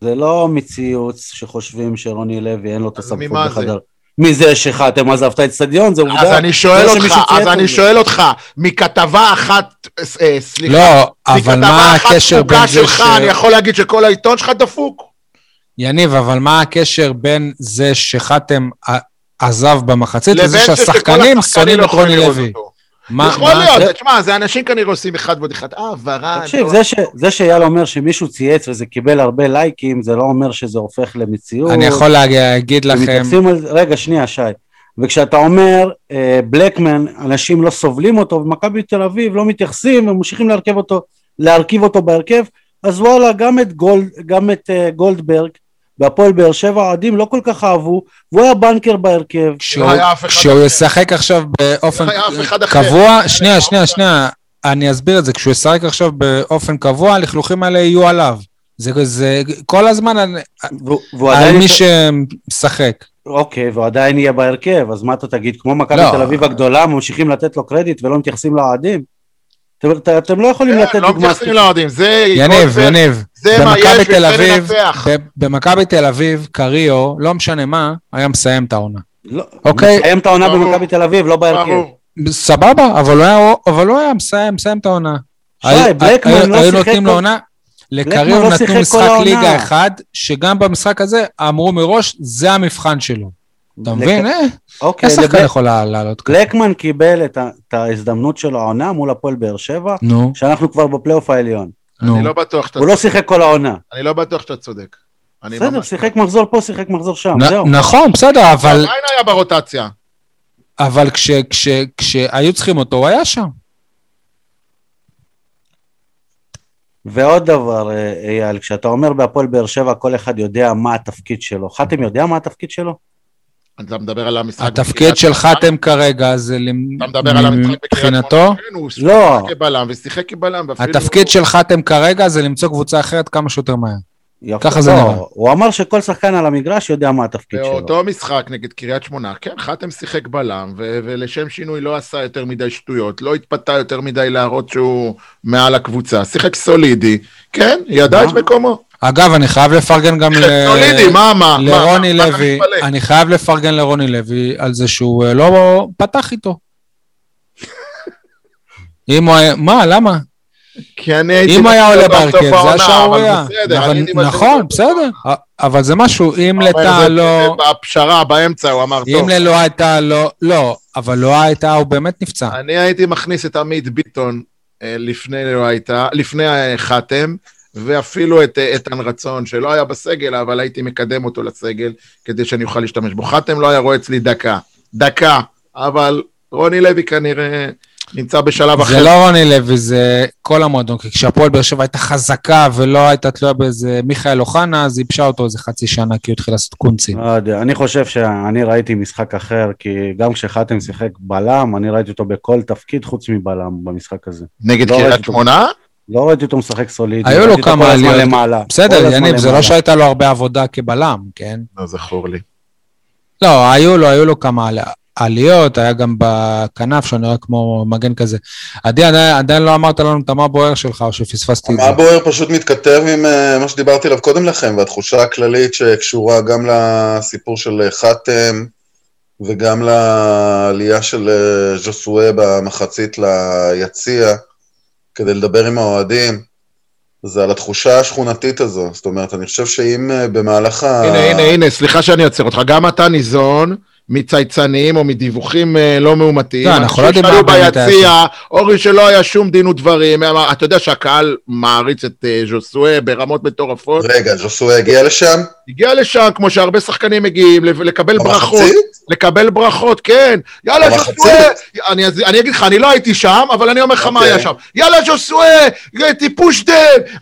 זה לא מציוץ שחושבים שרוני לוי אין לו את הסמכות בחדר. מזה שחתם עזב את האצטדיון, זה עובדה. אז אני שואל אותך, אז אני שואל אותך, מכתבה אחת, אה, סליחה, לא, אבל מה הקשר בין זה ש... אני יכול להגיד שכל העיתון שלך דפוק. יניב, אבל מה הקשר בין זה שחתם עזב במחצית, לזה שהשחקנים שונאים לא את רוני לוי. מה, יכול מה להיות, תשמע, זה אנשים כנראה עושים אחד ועוד אחד, אה, ורן. תקשיב, לא... זה, ש, זה שאייל אומר שמישהו צייץ וזה קיבל הרבה לייקים, זה לא אומר שזה הופך למציאות. אני יכול להגיד לכם... על... רגע, שנייה, שי. וכשאתה אומר, אה, בלקמן, אנשים לא סובלים אותו, ומכבי תל אביב לא מתייחסים, וממשיכים להרכיב אותו, להרכיב אותו בהרכב, אז וואלה, גם את, גולד, גם את uh, גולדברג, בהפועל באר שבע, האוהדים לא כל כך אהבו, והוא היה בנקר בהרכב. כשהוא ישחק עכשיו באופן קבוע, שנייה, שנייה, שנייה, אני אסביר את זה, כשהוא ישחק עכשיו באופן קבוע, הלכלוכים האלה יהיו עליו. זה, זה כל הזמן על, על מי שמשחק. אוקיי, והוא עדיין יהיה בהרכב, אז מה אתה תגיד, כמו מכבי לא. תל אביב הגדולה, ממשיכים לתת לו קרדיט ולא מתייחסים לאוהדים? אתם, אתם לא יכולים כן, לתת לא דוגמא. לא מתייחסים לאוהדים, זה... יניב, יניב. זה מה יש וזה לנצח. במכבי תל אביב, קריו, לא משנה מה, היה מסיים את העונה. לא, אוקיי? מסיים את העונה במכבי תל אביב, לא בהרכב. סבבה, אבל הוא היה מסיים, מסיים את העונה. שי, בלקמן לא שיחק... היו נותנים לו עונה. לקריו לא נתנו משחק ליגה אחד, שגם במשחק הזה אמרו מראש, זה המבחן שלו. אתה מבין? אה? אוקיי. איך שחקן יכול לעלות ככה? בלקמן קיבל את ההזדמנות שלו העונה מול הפועל באר שבע, נו. שאנחנו כבר בפלייאוף העליון. אני לא בטוח שאתה צודק. הוא לא שיחק כל העונה. אני לא בטוח שאתה צודק. בסדר, שיחק מחזור פה, שיחק מחזור שם, זהו. נכון, בסדר, אבל... עדיין היה ברוטציה. אבל כשהיו צריכים אותו, הוא היה שם. ועוד דבר, אה, אייל, כשאתה אומר בהפועל באר שבע, כל אחד יודע מה התפקיד שלו. חתם יודע מה התפקיד שלו? אתה מדבר על המשחק... התפקיד של חתם כרגע זה... מבחינתו? כן, הוא לא. כבלם ושיחק כבלם. התפקיד של חתם כרגע זה למצוא קבוצה אחרת כמה שיותר מהר. ככה זה לא, נראה. הוא אמר שכל שחקן על המגרש יודע מה התפקיד שלו. באותו משחק נגד קריית שמונה, כן, חתם שיחק בלם, ולשם שינוי לא עשה יותר מדי שטויות, לא התפתה יותר מדי להראות שהוא מעל הקבוצה, שיחק סולידי, כן, ידע את מקומו. אגב, אני חייב לפרגן גם לרוני לוי, אני חייב לפרגן לרוני לוי על זה שהוא אה, לא פתח איתו. (laughs) אם הוא היה, מה, למה? כי אני הייתי... אם היה עולה בהרכב, זה השערורייה. נכון, בסדר. אבל זה משהו, אם לטאה לא... בפשרה, באמצע, הוא אמר, טוב. אם ללא הייתה לא... לא, אבל לא הייתה, הוא באמת נפצע. אני הייתי מכניס את עמית ביטון אה, לפני לא הייתה, לפני חתם, ואפילו את איתן רצון, שלא היה בסגל, אבל הייתי מקדם אותו לסגל, כדי שאני אוכל להשתמש בו. חתם לא היה רואה אצלי דקה. דקה. אבל רוני לוי כנראה... נמצא בשלב אחר. זה לא רוני לוי, זה כל המועדון, כי כשהפועל באר שבע הייתה חזקה ולא הייתה תלויה באיזה מיכאל אוחנה, אז ייבשה אותו איזה חצי שנה, כי הוא התחיל לעשות קונצים. לא יודע, אני חושב שאני ראיתי משחק אחר, כי גם כשחתם שיחק בלם, אני ראיתי אותו בכל תפקיד חוץ מבלם במשחק הזה. נגד לא קריית שמונה? לא ראיתי אותו משחק סולידי. היו לו כמה עליות. בסדר, יניב, זה לא שהייתה לו הרבה עבודה כבלם, כן? לא זכור לי. לא, היו לו, היו לו כמה עליות, היה גם בכנף שנראה כמו מגן כזה. עדי, עדיין, לא אמרת לנו את המה בוער שלך, או שפספסתי את זה. המה בוער פשוט מתכתב עם uh, מה שדיברתי עליו קודם לכם, והתחושה הכללית שקשורה גם לסיפור של אה, חתם, וגם לעלייה של uh, ז'וסואה במחצית ליציע, כדי לדבר עם האוהדים. זה על התחושה השכונתית הזו. זאת אומרת, אני חושב שאם uh, במהלך ה... הנה, הנה, הנה, סליחה שאני עוצר אותך. גם אתה ניזון מצייצנים או מדיווחים אה, לא מאומתים. לא, אנחנו לא היה. ביציע, אורי שלא היה שום דין ודברים, אתה יודע שהקהל מעריץ את אה, ז'וסואה ברמות מטורפות. רגע, ז'וסואה הגיע לשם? הגיע לשם, כמו שהרבה שחקנים מגיעים, לקבל ברכות. לקבל ברכות, כן. יאללה, ז'וסואה. אני, אני אגיד לך, אני לא הייתי שם, אבל אני אומר לך מה היה אוקיי. שם. יאללה, ז'וסואה, טיפוש דן,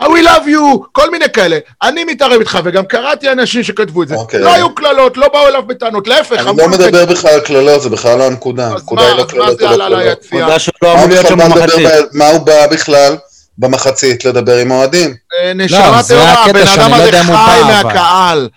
I will love you, כל מיני כאלה. אני מתערב איתך, וגם קראתי אנשים שכתבו את זה. אוקיי. לא היו קללות, לא באו אליו בטענות, להפך. אני לא מדבר בכלל על קללות, זה בכלל לא הנקודה. הנקודה היא לא קללות קללות. להיות שם במחצית. מה הוא בא בכלל? במחצית לדבר עם אוהדים. אה, נשמה טהורה, הבן אדם לא הזה חי מהקהל.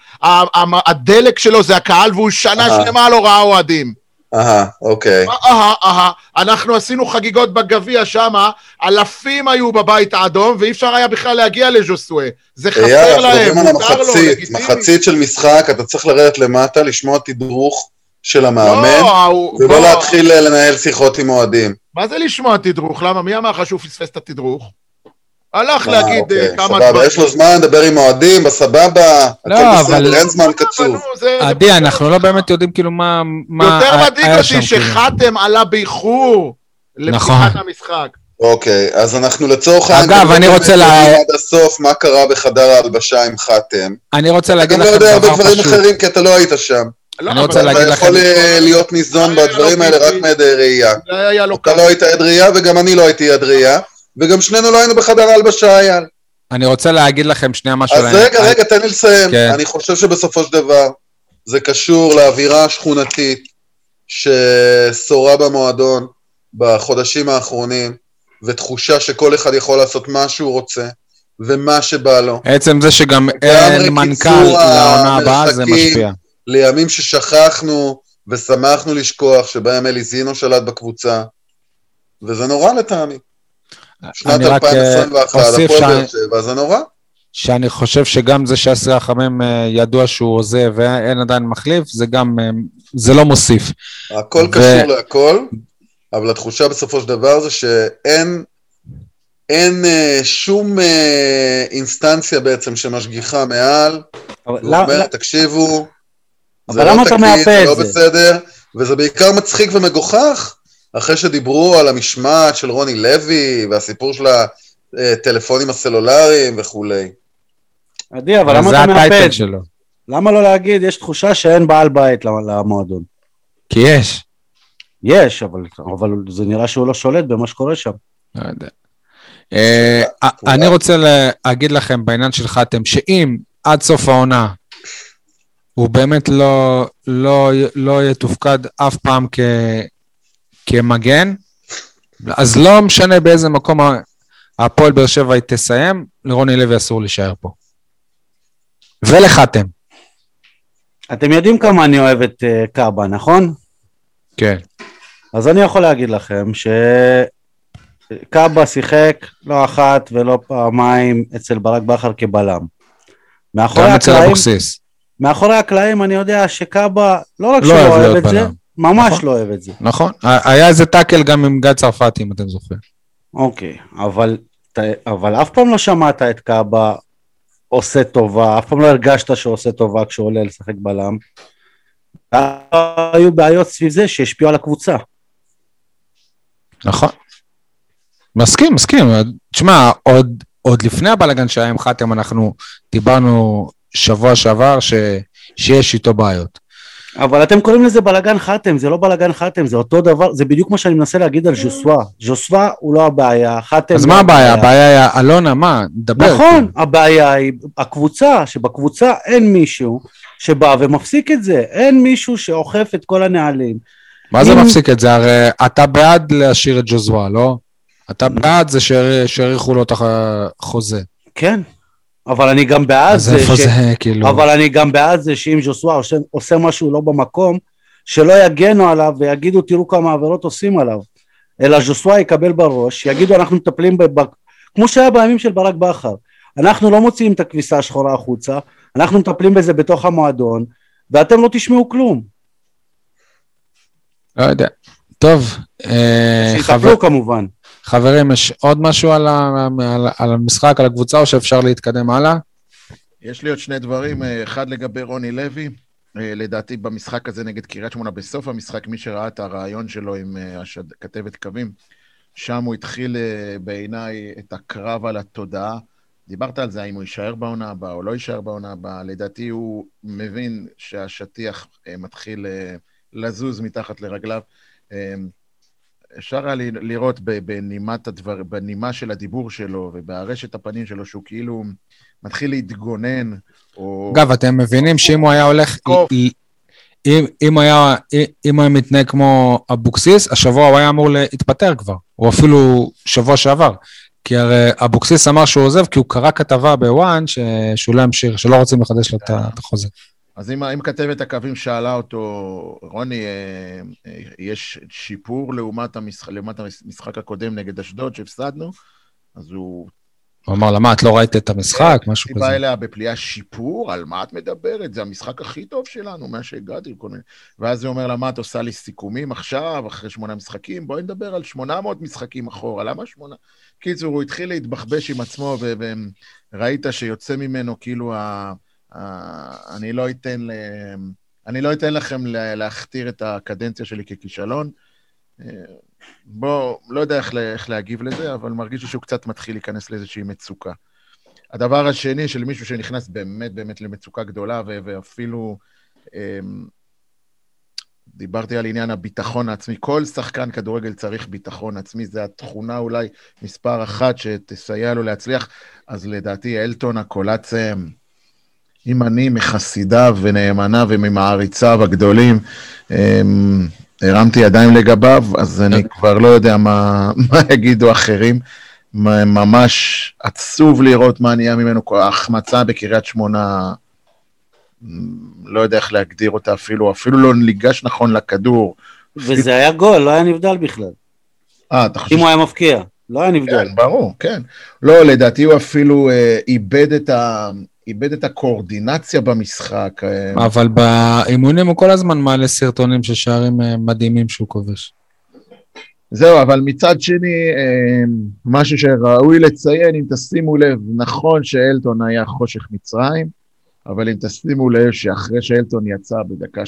הדלק שלו זה הקהל, והוא שנה שלמה לא ראה אוהדים. אהה, אוקיי. אהה, אהה. אנחנו עשינו חגיגות בגביע שמה, אלפים היו בבית האדום, ואי אפשר היה בכלל להגיע לז'וסואה. זה חסר להם, מותר לו, לגיטימי. מחצית של משחק, אתה צריך לרדת למטה, לשמוע תדרוך של המאמן, לא, ולא להתחיל לנהל שיחות עם אוהדים. מה זה לשמוע תדרוך? למה? מי אמר לך שהוא פספס את התדרוך? הלך אה, להגיד אוקיי, אה, כמה דברים. סבבה, יש לו זמן לדבר עם אוהדים, בסבבה, לא, אבל... אין זמן קצוב. עדי, אנחנו לא באמת יודעים כאילו מה... יותר מדאיג אותי שחתם עלה באיחור לפתיחת נכון. המשחק. אוקיי, אז אנחנו לצורך העניין... אגב, אני רוצה ל... עד הסוף מה קרה בחדר ההלבשה עם חתם. אני רוצה להגיד לכם דבר פשוט. אתה גם לא יודע הרבה דברים אחרים כי אתה לא היית שם. לא, אני רוצה להגיד לכם... אתה יכול אה, להיות ניזון בדברים האלה רק מעדי ראייה. אתה לא היית עד ראייה וגם אני לא הייתי עד ראייה. וגם שנינו לא היינו בחדר הלבשה, אייל. אני רוצה להגיד לכם שנייה משהו. אז רגע, רגע, תן לי לסיים. כן. אני חושב שבסופו של דבר זה קשור לאווירה השכונתית ששורה במועדון בחודשים האחרונים, ותחושה שכל אחד יכול לעשות מה שהוא רוצה, ומה שבא לו. עצם זה שגם אין מנכ"ל לעונה הבאה, זה משפיע. לימים ששכחנו ושמחנו לשכוח, שבהם אלי זינו שלט בקבוצה, וזה נורא לטעמי. שנת 2021, אה, הפועל באר שבע, זה נורא. שאני חושב שגם זה שאסרי החמם אה, ידוע שהוא עוזב ואין עדיין מחליף, זה גם, אה, זה לא מוסיף. הכל ו... קשור להכל, אבל התחושה בסופו של דבר זה שאין אין uh, שום uh, אינסטנציה בעצם שמשגיחה מעל, ואומרת, תקשיבו, זה לא תקין, זה לא בסדר, וזה בעיקר מצחיק ומגוחך, אחרי שדיברו על המשמעת של רוני לוי והסיפור של הטלפונים הסלולריים וכולי. עדי, אבל למה אתה מאפד? שלו. למה לא להגיד, יש תחושה שאין בעל בית למועדון? כי יש. יש, אבל, אבל זה נראה שהוא לא שולט במה שקורה שם. לא יודע. אה, אני רוצה להגיד לכם בעניין של חתם, שאם עד סוף העונה הוא באמת לא, לא, לא יתופקד אף פעם כ, כמגן, אז לא משנה באיזה מקום הפועל באר שבע היא תסיים, לרוני לוי אסור להישאר פה. ולחתם. אתם יודעים כמה אני אוהב את uh, קאבה, נכון? כן. אז אני יכול להגיד לכם שקאבה שיחק לא אחת ולא פעמיים אצל ברק בכר כבלם. גם אצל אבוקסיס. מאחורי הקלעים אני יודע שקאבה לא רק לא שלא אוהב את בלם. זה, ממש נכון, לא אוהב את זה. נכון, היה איזה טאקל גם עם גיא צרפתי אם אתם זוכרים. אוקיי, אבל, אבל אף פעם לא שמעת את קאבה עושה טובה, אף פעם לא הרגשת שהוא עושה טובה כשהוא עולה לשחק בלם. היו בעיות סביב זה שהשפיעו על הקבוצה. נכון. מסכים, מסכים. תשמע, עוד, עוד לפני הבלאגן שהיה עם חתם, אנחנו דיברנו שבוע שעבר ש, שיש איתו בעיות. אבל אתם קוראים לזה בלאגן חתם, זה לא בלאגן חתם, זה אותו דבר, זה בדיוק מה שאני מנסה להגיד על ז'וסווה. ז'וסווה הוא לא הבעיה, חתם אז לא מה הבעיה? הבעיה היא אלונה, מה? נדבר. נכון, הבעיה היא הקבוצה, שבקבוצה אין מישהו שבא ומפסיק את זה, אין מישהו שאוכף את כל הנהלים. מה זה מפסיק את זה? הרי אתה בעד להשאיר את ג'וזווה, לא? אתה בעד זה שהאריכו לו את החוזה. כן, אבל אני גם בעד זה, ש... זה כאילו... אבל אני גם בעד זה שאם ז'וסווה עושה, עושה משהו לא במקום, שלא יגנו עליו ויגידו תראו כמה עבירות עושים עליו, אלא ז'וסווה יקבל בראש, יגידו אנחנו מטפלים, בב... כמו שהיה בימים של ברק בכר, אנחנו לא מוציאים את הכביסה השחורה החוצה, אנחנו מטפלים בזה בתוך המועדון, ואתם לא תשמעו כלום. לא יודע. טוב. אה, שיטפלו חבר... כמובן. חברים, יש עוד משהו על, על, על המשחק, על הקבוצה, או שאפשר להתקדם הלאה? יש לי עוד שני דברים, אה, אחד לגבי רוני לוי. אה, לדעתי במשחק הזה נגד קריית שמונה, בסוף המשחק, מי שראה את הרעיון שלו עם אה, השד... כתבת קווים, שם הוא התחיל בעיניי את הקרב על התודעה. דיברת על זה, האם הוא יישאר בעונה הבאה או לא יישאר בעונה הבאה. לדעתי הוא מבין שהשטיח מתחיל לזוז מתחת לרגליו. אפשר היה לראות בנימת הדבר, בנימה של הדיבור שלו ובארשת הפנים שלו, שהוא כאילו מתחיל להתגונן, או... אגב, אתם מבינים שאם הוא היה הולך... אם, אם, היה, אם היה מתנהג כמו אבוקסיס, השבוע הוא היה אמור להתפטר כבר, או אפילו שבוע שעבר. כי הרי אבוקסיס אמר שהוא עוזב כי הוא קרא כתבה בוואן שהוא לא ימשיך, שלא רוצים לחדש לו את החוזה. אז אם, אם כתבת הקווים שאלה אותו, רוני, אה, אה, יש שיפור לעומת המשחק, לעומת המשחק הקודם נגד אשדוד שהפסדנו, אז הוא... הוא אמר לה, מה, את לא ראית את המשחק? משהו כזה. היא באה אליה בפליאה שיפור, על מה את מדברת? זה המשחק הכי טוב שלנו, מה שהגעתי, כל מיני... ואז הוא אומר לה, מה, את עושה לי סיכומים עכשיו, אחרי שמונה משחקים? בואי נדבר על 800 משחקים אחורה, למה שמונה? קיצור, הוא התחיל להתבחבש עם עצמו, וראית שיוצא ממנו כאילו ה... אה, אני לא אתן. אני לא אתן לכם להכתיר את הקדנציה שלי ככישלון. אה, בוא, לא יודע איך, איך להגיב לזה, אבל מרגיש לי שהוא קצת מתחיל להיכנס לאיזושהי מצוקה. הדבר השני של מישהו שנכנס באמת באמת למצוקה גדולה, ו- ואפילו אמ, דיברתי על עניין הביטחון העצמי. כל שחקן כדורגל צריך ביטחון עצמי, זו התכונה אולי מספר אחת שתסייע לו להצליח. אז לדעתי אלטון הקולצם, אם אני מחסידיו ונאמניו וממעריציו הגדולים, אמ, הרמתי ידיים לגביו, אז אני כבר לא יודע מה, (laughs) מה יגידו אחרים. ממש עצוב לראות מה נהיה ממנו, ההחמצה בקריית שמונה, לא יודע איך להגדיר אותה אפילו, אפילו לא ניגש נכון לכדור. וזה היה גול, לא היה נבדל בכלל. אה, אתה חושב... אם הוא היה מפקיע, לא היה נבדל. כן, ברור, כן. לא, לדעתי הוא אפילו אה, איבד את ה... איבד את הקואורדינציה במשחק. אה. אבל באימונים הוא כל הזמן מעלה סרטונים של שערים אה, מדהימים שהוא כובש. זהו, אבל מצד שני, אה, משהו שראוי לציין, אם תשימו לב, נכון שאלטון היה חושך מצרים, אבל אם תשימו לב שאחרי שאלטון יצא בדקה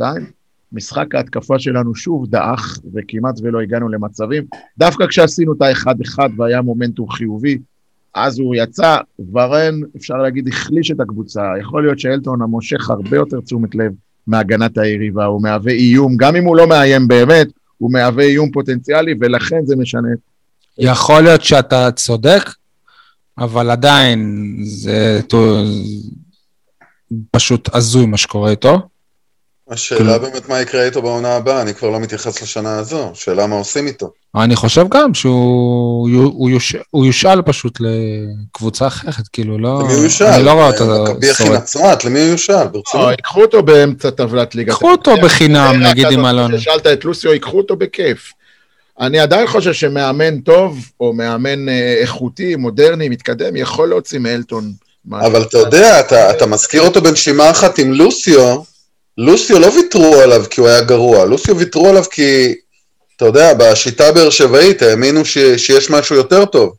81-82, משחק ההתקפה שלנו שוב דעך, וכמעט ולא הגענו למצבים. דווקא כשעשינו את האחד-אחד והיה מומנטום חיובי, אז הוא יצא, ורן, אפשר להגיד, החליש את הקבוצה. יכול להיות שאלטון המושך הרבה יותר תשומת לב מהגנת היריבה, הוא מהווה איום, גם אם הוא לא מאיים באמת, הוא מהווה איום פוטנציאלי, ולכן זה משנה. יכול להיות שאתה צודק, אבל עדיין זה... פשוט הזוי מה שקורה איתו. השאלה כאילו... באמת מה יקרה איתו בעונה הבאה, אני כבר לא מתייחס לשנה הזו, שאלה מה עושים איתו. אני חושב גם שהוא הוא יוש... הוא יושאל פשוט לקבוצה אחרת, כאילו, לא... למי הוא יושאל? אני לא רואה אותו מכבי הכי נצרת, למי הוא יושאל? ברצינות. לא, ייקחו אותו באמצע טבלת ליגת... ייקחו אותו בחינם, נגיד עם אלון. כששאלת את לוסיו, ייקחו אותו בכיף. אני עדיין חושב שמאמן טוב, או מאמן אה, איכותי, מודרני, מתקדם, יכול להוציא מאלטון. אבל אתה יודע, אתה מזכיר אותו בנשימה אחת עם לוסיו, לוסיו לא ויתרו עליו כי הוא היה גרוע, לוסיו ויתרו עליו כי, אתה יודע, בשיטה הבאר שבעית האמינו ש, שיש משהו יותר טוב.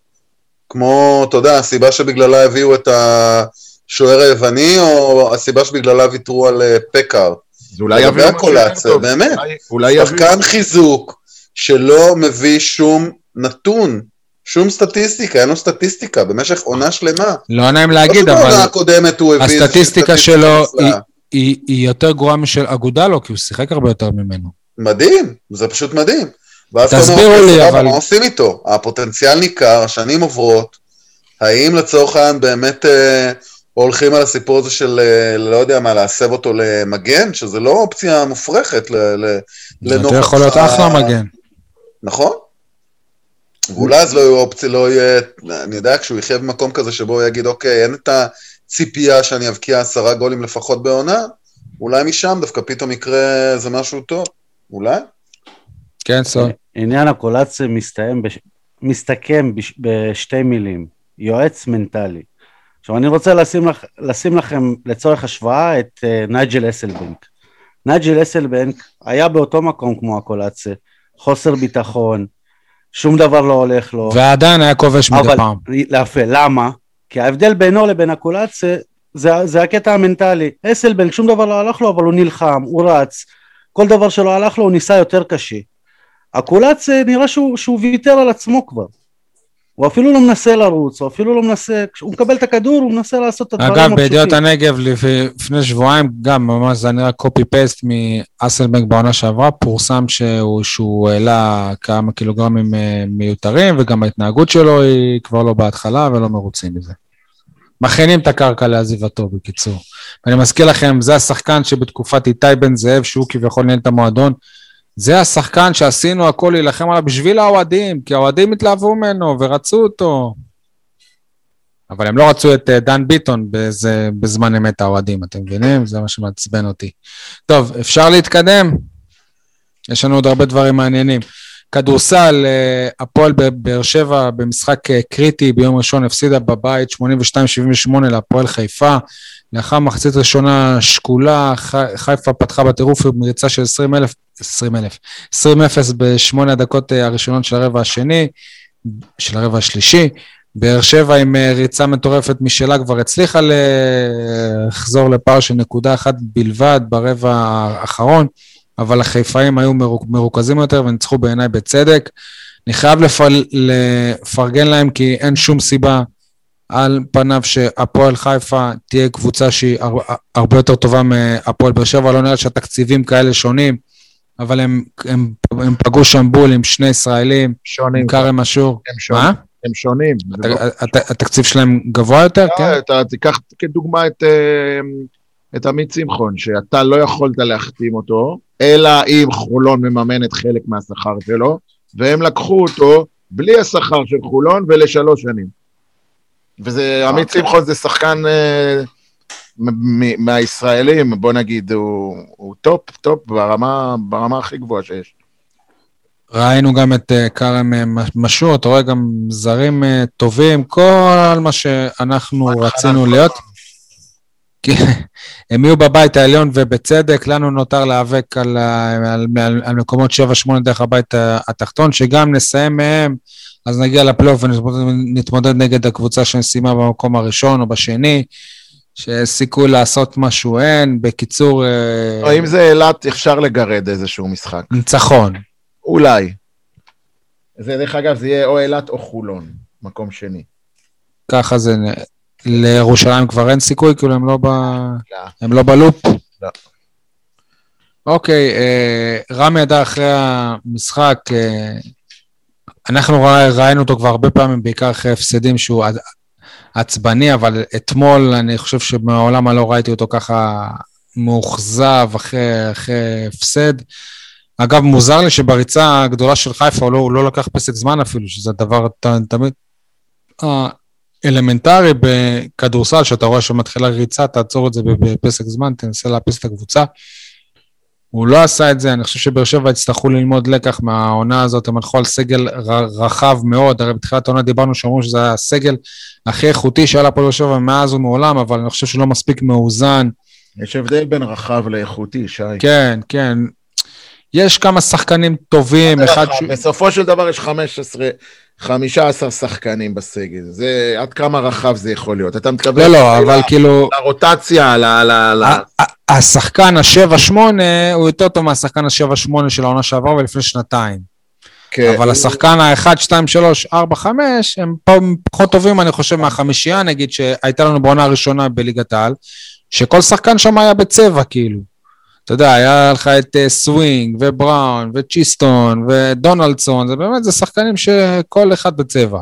כמו, אתה יודע, הסיבה שבגללה הביאו את השוער היווני, או הסיבה שבגללה ויתרו על אה, פקאר. אז אולי יביאו משהו יותר טוב. באמת, אולי, שחקן חיזוק שלא מביא שום נתון. שום סטטיסטיקה, אין לו סטטיסטיקה במשך עונה שלמה. לא נעים להגיד, לא אבל... לא הקודמת הוא הביא הסטטיסטיקה שלו היא, היא, היא יותר גרועה משל אגודלו, כי הוא שיחק הרבה יותר ממנו. מדהים, זה פשוט מדהים. תסבירו לי, אבל... מה עושים איתו? הפוטנציאל ניכר, השנים עוברות, האם לצורך העניין באמת אה, הולכים על הסיפור הזה של, אה, לא יודע מה, להסב אותו למגן, שזה לא אופציה מופרכת לנוכח... זה יכול להיות אחלה מגן. נכון. ואולי אז לא יהיו אופציה, לא יהיה, אני יודע, כשהוא יחיה במקום כזה שבו הוא יגיד, אוקיי, אין את הציפייה שאני אבקיע עשרה גולים לפחות בעונה, אולי משם דווקא פתאום יקרה איזה משהו טוב, אולי? כן, סול. עניין הקולציה מסתיים, בש... מסתכם בש... בשתי מילים, יועץ מנטלי. עכשיו אני רוצה לשים, לכ... לשים לכם לצורך השוואה את uh, נייג'ל אסלבנק. נייג'ל אסלבנק היה באותו מקום כמו הקולציה, חוסר ביטחון, שום דבר לא הולך לו. ועדיין היה כובש מדי פעם. אבל, יפה, למה? כי ההבדל בינו לבין הקולציה זה, זה הקטע המנטלי. אסלבנק, שום דבר לא הלך לו, אבל הוא נלחם, הוא רץ. כל דבר שלא הלך לו, הוא ניסה יותר קשה. הקולציה נראה שהוא, שהוא ויתר על עצמו כבר. הוא אפילו לא מנסה לרוץ, הוא אפילו לא מנסה, כשהוא מקבל את הכדור, הוא מנסה לעשות את הדברים הפשוטים. אגב, בידיעות הנגב לפני שבועיים, גם ממש זה נראה קופי פייסט מאסלבנק בעונה שעברה, פורסם שהוא, שהוא העלה כמה קילוגרמים אה, מיותרים, וגם ההתנהגות שלו היא כבר לא בהתחלה ולא מרוצים מזה. מכינים את הקרקע לעזיבתו, בקיצור. ואני מזכיר לכם, זה השחקן שבתקופת איתי בן זאב, שהוא כביכול ניהל את המועדון, זה השחקן שעשינו הכל להילחם עליו בשביל האוהדים, כי האוהדים התלהבו ממנו ורצו אותו. אבל הם לא רצו את אה, דן ביטון בזה, בזמן אמת האוהדים, אתם מבינים? זה מה שמעצבן אותי. טוב, אפשר להתקדם? יש לנו עוד הרבה דברים מעניינים. כדורסל, אה, הפועל בבאר שבע במשחק אה, קריטי ביום ראשון הפסידה בבית 82-78 להפועל חיפה. לאחר מחצית ראשונה שקולה, חיפה פתחה בטירוף עם ריצה של 20 אלף, 20 אלף, 20 אפס בשמונה הדקות אה, הראשונות של הרבע השני, של הרבע השלישי. באר שבע עם ריצה מטורפת משלה כבר הצליחה לחזור לפער של נקודה אחת בלבד ברבע האחרון. אבל החיפאים היו מרוכזים יותר וניצחו בעיניי בצדק. אני חייב לפל... לפרגן להם כי אין שום סיבה על פניו שהפועל חיפה תהיה קבוצה שהיא הרבה יותר טובה מהפועל באר שבע, לא נראה שהתקציבים כאלה שונים, אבל הם, הם, הם פגעו שם בול עם שני ישראלים, שונים. עם כרם אשור. הם שונים. מה? הם שונים. התקציב שלהם גבוה יותר, כן? אתה תיקח כדוגמה את... אה, את עמית שמחון, שאתה לא יכולת להחתים אותו, אלא אם חולון מממנת חלק מהשכר שלו, והם לקחו אותו בלי השכר של חולון ולשלוש שנים. וזה, עמית אוקיי. שמחון זה שחקן אה, מהישראלים, בוא נגיד, הוא, הוא top, top ברמה, ברמה הכי גבוהה שיש. ראינו גם את אה, כרם אה, משור, אתה רואה גם זרים טובים, כל מה שאנחנו רצינו להיות. (laughs) הם יהיו בבית העליון ובצדק, לנו נותר להיאבק על, על, על, על מקומות 7-8 דרך הבית התחתון, שגם נסיים מהם, אז נגיע לפלייאוף ונתמודד נגד הקבוצה שסיימה במקום הראשון או בשני, שסיכוי לעשות משהו אין, בקיצור... או אה, אם זה אילת, אפשר לגרד איזשהו משחק. ניצחון. אולי. זה, דרך אגב, זה יהיה או אילת או חולון, מקום שני. ככה זה לירושלים כבר אין סיכוי? כאילו הם לא, ב... לא. הם לא בלופ? לא. אוקיי, אה, רמי ידע אחרי המשחק, אה, אנחנו ראינו אותו כבר הרבה פעמים, בעיקר אחרי הפסדים שהוא... עצבני, אבל אתמול אני חושב שמעולם לא ראיתי אותו ככה מאוכזב אחרי, אחרי הפסד. אגב, מוזר לי שבריצה הגדולה של חיפה הוא לא, הוא לא לקח פסק זמן אפילו, שזה דבר תמיד אה, אלמנטרי בכדורסל, שאתה רואה שמתחילה ריצה, תעצור את זה בפסק זמן, תנסה לאפס את הקבוצה. הוא לא עשה את זה, אני חושב שבאר שבע יצטרכו ללמוד לקח מהעונה הזאת, הם הלכו על סגל רחב מאוד, הרי בתחילת העונה דיברנו שאמרו שזה הסגל הכי איכותי שהיה לפועל באר שבע מאז ומעולם, אבל אני חושב שהוא לא מספיק מאוזן. יש הבדל בין רחב לאיכותי, שי. כן, כן. יש כמה שחקנים טובים, אחד ש... בסופו של דבר יש 15, 15 שחקנים בסגל, זה עד כמה רחב זה יכול להיות. אתה מתכוון... לא, לא, אבל כאילו... לרוטציה, ל... ל... השחקן ה-7-8 הוא יותר טוב מהשחקן ה-7-8 של העונה שעברה ולפני שנתיים. כן. אבל השחקן ה-1, 2, 3, 4, 5, הם פחות טובים, אני חושב, מהחמישייה, נגיד, שהייתה לנו בעונה הראשונה בליגת העל, שכל שחקן שם היה בצבע, כאילו. אתה יודע, היה לך את אה, סווינג, ובראון, וצ'יסטון, ודונלדסון, זה באמת, זה שחקנים שכל אחד בצבע.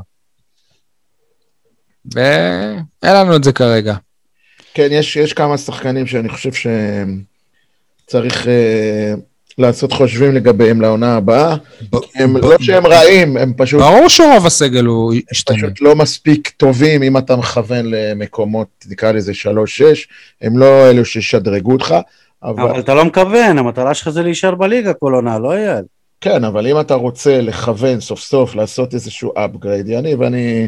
ואין לנו את זה כרגע. כן, יש, יש כמה שחקנים שאני חושב שצריך uh, לעשות חושבים לגביהם לעונה הבאה. ב- הם ב- לא שהם רעים, הם פשוט... ברור שרוב הסגל הוא השתנה. פשוט לא מספיק טובים אם אתה מכוון למקומות, נקרא לזה 3-6, הם לא אלו שישדרגו אותך. אבל... אבל אתה לא מכוון, המטרה שלך זה להישאר בליגה כל עונה, לא אייל? כן, אבל אם אתה רוצה לכוון סוף סוף לעשות איזשהו upgrade, יניב, אני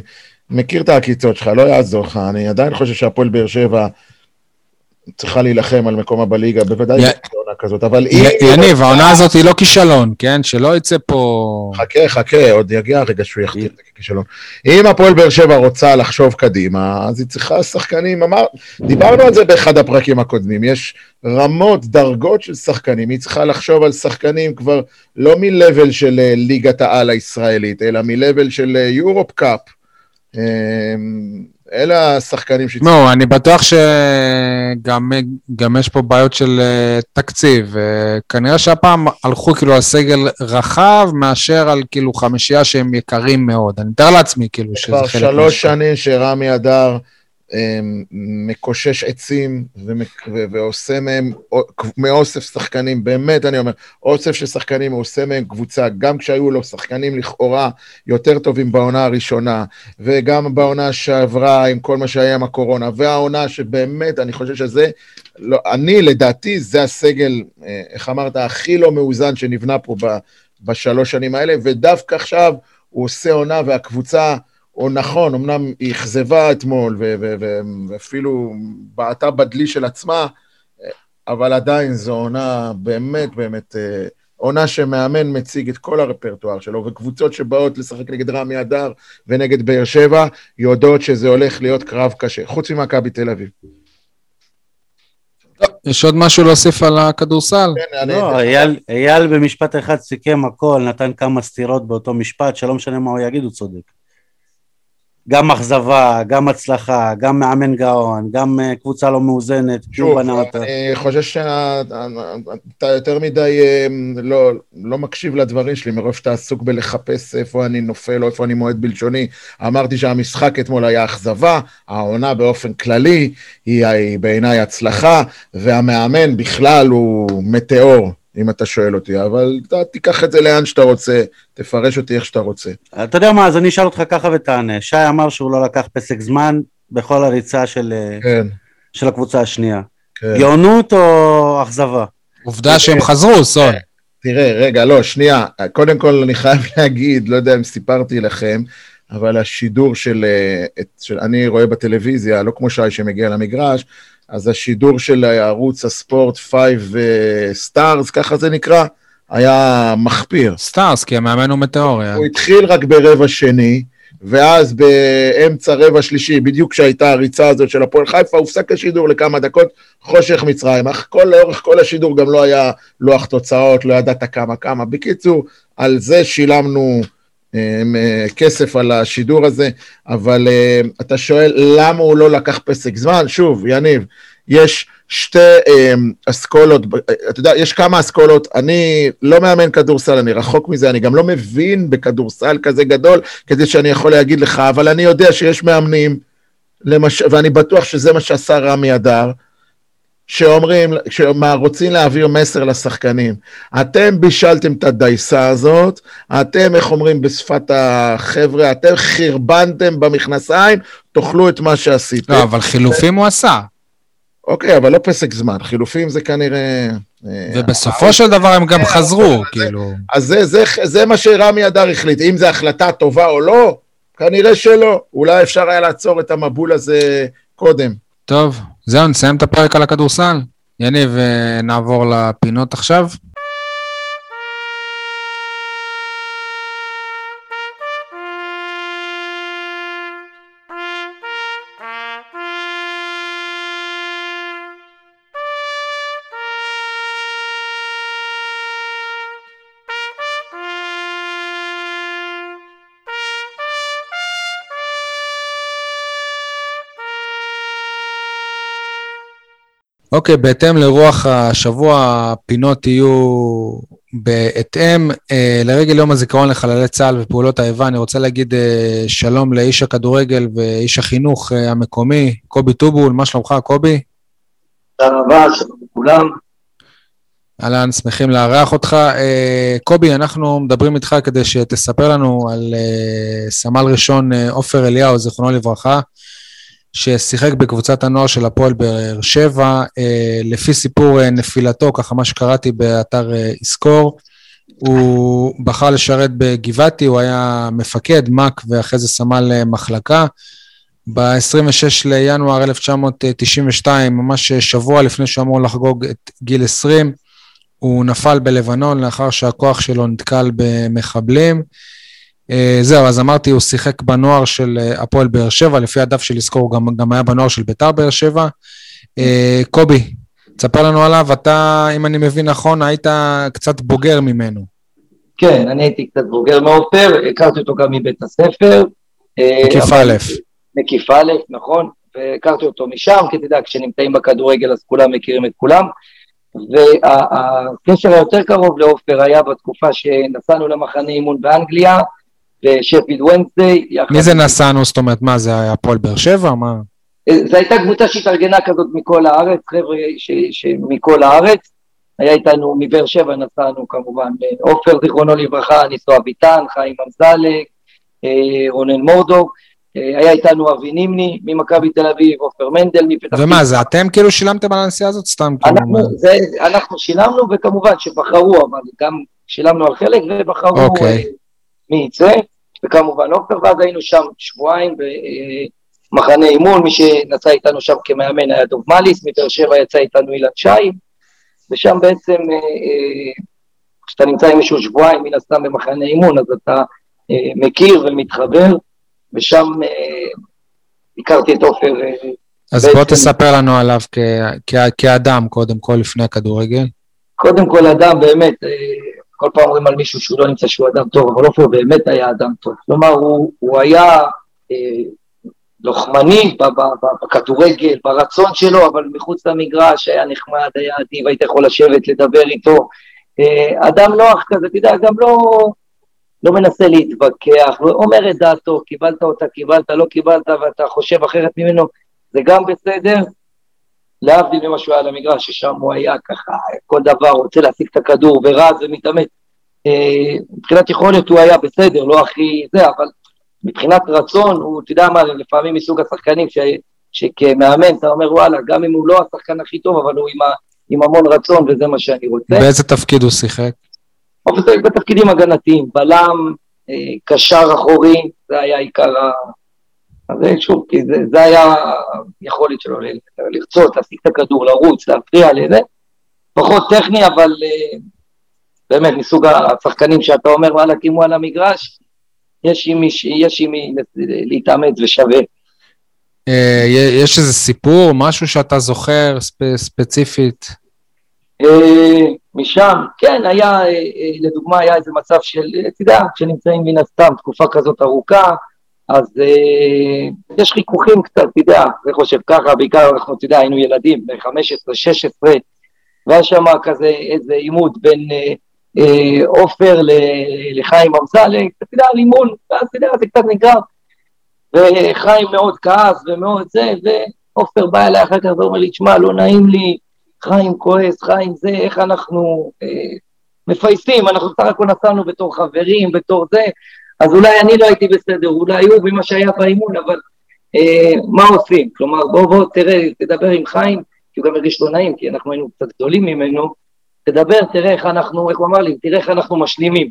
מכיר את העקיצות שלך, לא יעזור לך, אני עדיין חושב שהפועל באר שבע צריכה להילחם על מקומה בליגה, בוודאי י... עונה כזאת, אבל אם... יניב, העונה הזאת היא לא כישלון, כן? שלא יצא פה... חכה, חכה, עוד יגיע הרגע שהוא יכתיב את זה ככישלון. אם הפועל באר שבע רוצה לחשוב קדימה, אז היא צריכה שחקנים, אמר... דיברנו על זה באחד הפרקים הקודמים, יש רמות, דרגות של שחקנים, היא צריכה לחשוב על שחקנים כבר לא מ-level של אה, ליגת העל הישראלית, אלא מ-level של יורופ אה, קאפ. אלה השחקנים ש... לא, אני בטוח שגם יש פה בעיות של uh, תקציב. Uh, כנראה שהפעם הלכו כאילו על סגל רחב מאשר על כאילו חמישייה שהם יקרים מאוד. אני מתאר לעצמי כאילו שזה חלק... כבר שלוש שנים שרמי אדר מקושש עצים ועושה מהם, מאוסף שחקנים, באמת אני אומר, אוסף של שחקנים, הוא עושה מהם קבוצה, גם כשהיו לו שחקנים לכאורה יותר טובים בעונה הראשונה, וגם בעונה שעברה עם כל מה שהיה עם הקורונה, והעונה שבאמת, אני חושב שזה, לא, אני לדעתי, זה הסגל, אה, איך אמרת, הכי לא מאוזן שנבנה פה בשלוש שנים האלה, ודווקא עכשיו הוא עושה עונה והקבוצה, או נכון, אמנם היא אכזבה אתמול, ואפילו בעטה בדלי של עצמה, אבל עדיין זו עונה באמת באמת, אה, עונה שמאמן מציג את כל הרפרטואר שלו, וקבוצות שבאות לשחק נגד רמי אדר ונגד באר שבע, יודעות שזה הולך להיות קרב קשה, חוץ ממכבי תל אביב. יש עוד משהו להוסיף על הכדורסל? כן, לא, אייל במשפט אחד סיכם הכל, נתן כמה סתירות באותו משפט, שלא משנה מה הוא יגיד, הוא צודק. גם אכזבה, גם הצלחה, גם מאמן גאון, גם אה, קבוצה לא מאוזנת, שוב, אני חושב שאתה יותר מדי אה, לא, לא מקשיב לדברים שלי, מרוב שאתה עסוק בלחפש איפה אני נופל או איפה אני מועד בלשוני. אמרתי שהמשחק אתמול היה אכזבה, העונה באופן כללי היא, היא בעיניי הצלחה, והמאמן בכלל הוא מטאור. אם אתה שואל אותי, אבל אתה תיקח את זה לאן שאתה רוצה, תפרש אותי איך שאתה רוצה. אתה יודע מה, אז אני אשאל אותך ככה ותענה. שי אמר שהוא לא לקח פסק זמן בכל הריצה של, כן. של הקבוצה השנייה. כן. גאונות או אכזבה? עובדה שהם חזרו, סון. תראה, רגע, לא, שנייה. קודם כל, אני חייב (laughs) להגיד, לא יודע אם סיפרתי לכם, אבל השידור של, אה, של אני רואה בטלוויזיה, לא כמו שי שמגיע למגרש, אז השידור של ערוץ הספורט 5 Stars, אה, ככה זה נקרא, היה מחפיר. Stars, כי המאמן הוא מטאוריה. הוא התחיל רק ברבע שני, ואז באמצע רבע שלישי, בדיוק כשהייתה הריצה הזאת של הפועל חיפה, הופסק השידור לכמה דקות, חושך מצרים. אך כל, לאורך כל השידור גם לא היה לוח תוצאות, לא ידעת כמה כמה. בקיצור, על זה שילמנו אה, כסף על השידור הזה, אבל uh, אתה שואל למה הוא לא לקח פסק זמן? שוב, יניב, יש שתי um, אסכולות, אתה יודע, יש כמה אסכולות, אני לא מאמן כדורסל, אני רחוק מזה, אני גם לא מבין בכדורסל כזה גדול, כדי שאני יכול להגיד לך, אבל אני יודע שיש מאמנים למש... ואני בטוח שזה מה שעשה רמי אדר, שאומרים, רוצים להעביר מסר לשחקנים. אתם בישלתם את הדייסה הזאת, אתם, איך אומרים בשפת החבר'ה, אתם חרבנתם במכנסיים, תאכלו את מה שעשיתם. לא, אבל חילופים הוא עשה. אוקיי, אבל לא פסק זמן, חילופים זה כנראה... אה, ובסופו של דבר הם גם חזרו, כאילו... אז זה, זה, זה מה שרמי אדר החליט, אם זו החלטה טובה או לא, כנראה שלא. אולי אפשר היה לעצור את המבול הזה קודם. טוב, זהו, נסיים את הפרק על הכדורסל. יניב, אה, נעבור לפינות עכשיו. אוקיי, בהתאם לרוח השבוע, הפינות יהיו בהתאם. אה, לרגל יום הזיכרון לחללי צה"ל ופעולות האיבה, אני רוצה להגיד אה, שלום לאיש הכדורגל ואיש החינוך אה, המקומי, קובי טובול, מה שלומך, קובי? תודה רבה, שלום לכולם. אהלן, שמחים לארח אותך. אה, קובי, אנחנו מדברים איתך כדי שתספר לנו על אה, סמל ראשון עופר אליהו, זיכרונו לברכה. ששיחק בקבוצת הנוער של הפועל באר שבע, אה, לפי סיפור אה, נפילתו, ככה מה שקראתי באתר אה, יזכור, הוא בחר לשרת בגבעתי, הוא היה מפקד, מ"ק ואחרי זה סמל מחלקה. ב-26 לינואר 1992, ממש שבוע לפני שהוא אמור לחגוג את גיל 20, הוא נפל בלבנון לאחר שהכוח שלו נתקל במחבלים. אה, זהו, אז אמרתי, הוא שיחק בנוער של אה, הפועל באר שבע, לפי הדף של לזכור, הוא גם, גם היה בנוער של ביתר באר שבע. אה, קובי, תספר לנו עליו, אתה, אם אני מבין נכון, היית קצת בוגר ממנו. כן, אני הייתי קצת בוגר מעופר, הכרתי אותו גם מבית הספר. מקיף א'. מקיף א', נכון, והכרתי אותו משם, כי אתה יודע, כשנמצאים בכדורגל אז כולם מכירים את כולם. והקשר היותר קרוב לעופר היה בתקופה שנסענו למחנה אימון באנגליה, בשפיד ונסדי. מי זה נסענו? זאת אומרת, מה, זה היה הפועל באר שבע? מה? אה, זו הייתה קבוצה שהתארגנה כזאת מכל הארץ, חבר'ה מכל הארץ. היה איתנו מבאר שבע נסענו כמובן, עופר זיכרונו לברכה, ניסו אביטן, חיים אמזלק, אה, רונן מורדוק, אה, היה איתנו אבי נימני ממכבי תל אביב, עופר מנדל מפתח ומה, זה אתם כאילו שילמתם על הנסיעה הזאת סתם? כאילו, אנחנו, זה, אנחנו שילמנו וכמובן שבחרו, אבל גם שילמנו על חלק ובחרו okay. מי יצא. וכמובן עופר, ואז היינו שם שבועיים במחנה אימון, מי שנסע איתנו שם כמאמן היה דוב מליס, מבאר שבע יצא איתנו אילן שי, ושם בעצם, אה, אה, כשאתה נמצא עם מישהו שבועיים, מן הסתם במחנה אימון, אז אתה אה, מכיר ומתחבר, ושם הכרתי את עופר. אז בעצם, בוא תספר לנו עליו כאדם, קודם כל, לפני הכדורגל. קודם כל, אדם באמת, כל פעם אומרים על מישהו שהוא לא נמצא שהוא אדם טוב, אבל עופר באמת היה אדם טוב. כלומר, הוא, הוא היה אה, לוחמני בכדורגל, ברצון שלו, אבל מחוץ למגרש היה נחמד, היה אדיב, היית יכול לשבת, לדבר איתו. אה, אדם נוח כזה, אתה יודע, גם לא, לא מנסה להתווכח, לא אומר את דעתו, קיבלת אותה, קיבלת, לא קיבלת, ואתה חושב אחרת ממנו, זה גם בסדר, להבדיל ממה שהוא היה למגרש, ששם הוא היה ככה, כל דבר, רוצה להשיג את הכדור ורז ומתאמץ. אה, מבחינת יכולת הוא היה בסדר, לא הכי זה, אבל מבחינת רצון, הוא, אתה יודע מה, לפעמים מסוג השחקנים ש, שכמאמן אתה אומר, וואלה, גם אם הוא לא השחקן הכי טוב, אבל הוא עם, ה, עם המון רצון וזה מה שאני רוצה. באיזה תפקיד הוא שיחק? בתפקידים הגנתיים, בלם, אה, קשר אחורי, זה היה עיקר. אז שוב, כי זה, זה היה היכולת שלו לרצות, להשיג את הכדור, לרוץ, להפריע לזה. פחות טכני, אבל אה, באמת מסוג השחקנים שאתה אומר, וואלה, קימו על המגרש, יש עם מי להתאמץ ושווה. אה, יש איזה סיפור, משהו שאתה זוכר ספ, ספציפית? אה, משם, כן, היה, לדוגמה, היה איזה מצב של, אתה יודע, כשנמצאים מן הסתם תקופה כזאת ארוכה, אז אה, יש חיכוכים קצת, אתה יודע, אני חושב ככה, בעיקר אנחנו, אתה יודע, היינו ילדים, בני 15, 16, והיה שם כזה איזה עימות בין עופר אה, אה, לחיים אמסלם, אתה יודע, על אימון, ואז אתה יודע, זה קצת נגרר. וחיים מאוד כעס ומאוד זה, ועופר בא אליי אחר כך ואומר לי, תשמע, לא נעים לי, חיים כועס, חיים זה, איך אנחנו אה, מפייסים, אנחנו סך הכל נסענו בתור חברים, בתור זה, אז אולי אני לא הייתי בסדר, אולי הוא במה שהיה באימון, אבל אה, מה עושים? כלומר, בוא, בוא, תראה, תדבר עם חיים, כי הוא גם הרגיש לא נעים, כי אנחנו היינו קצת גדולים ממנו, תדבר, תראה איך אנחנו, איך הוא אמר לי, תראה איך אנחנו משלימים.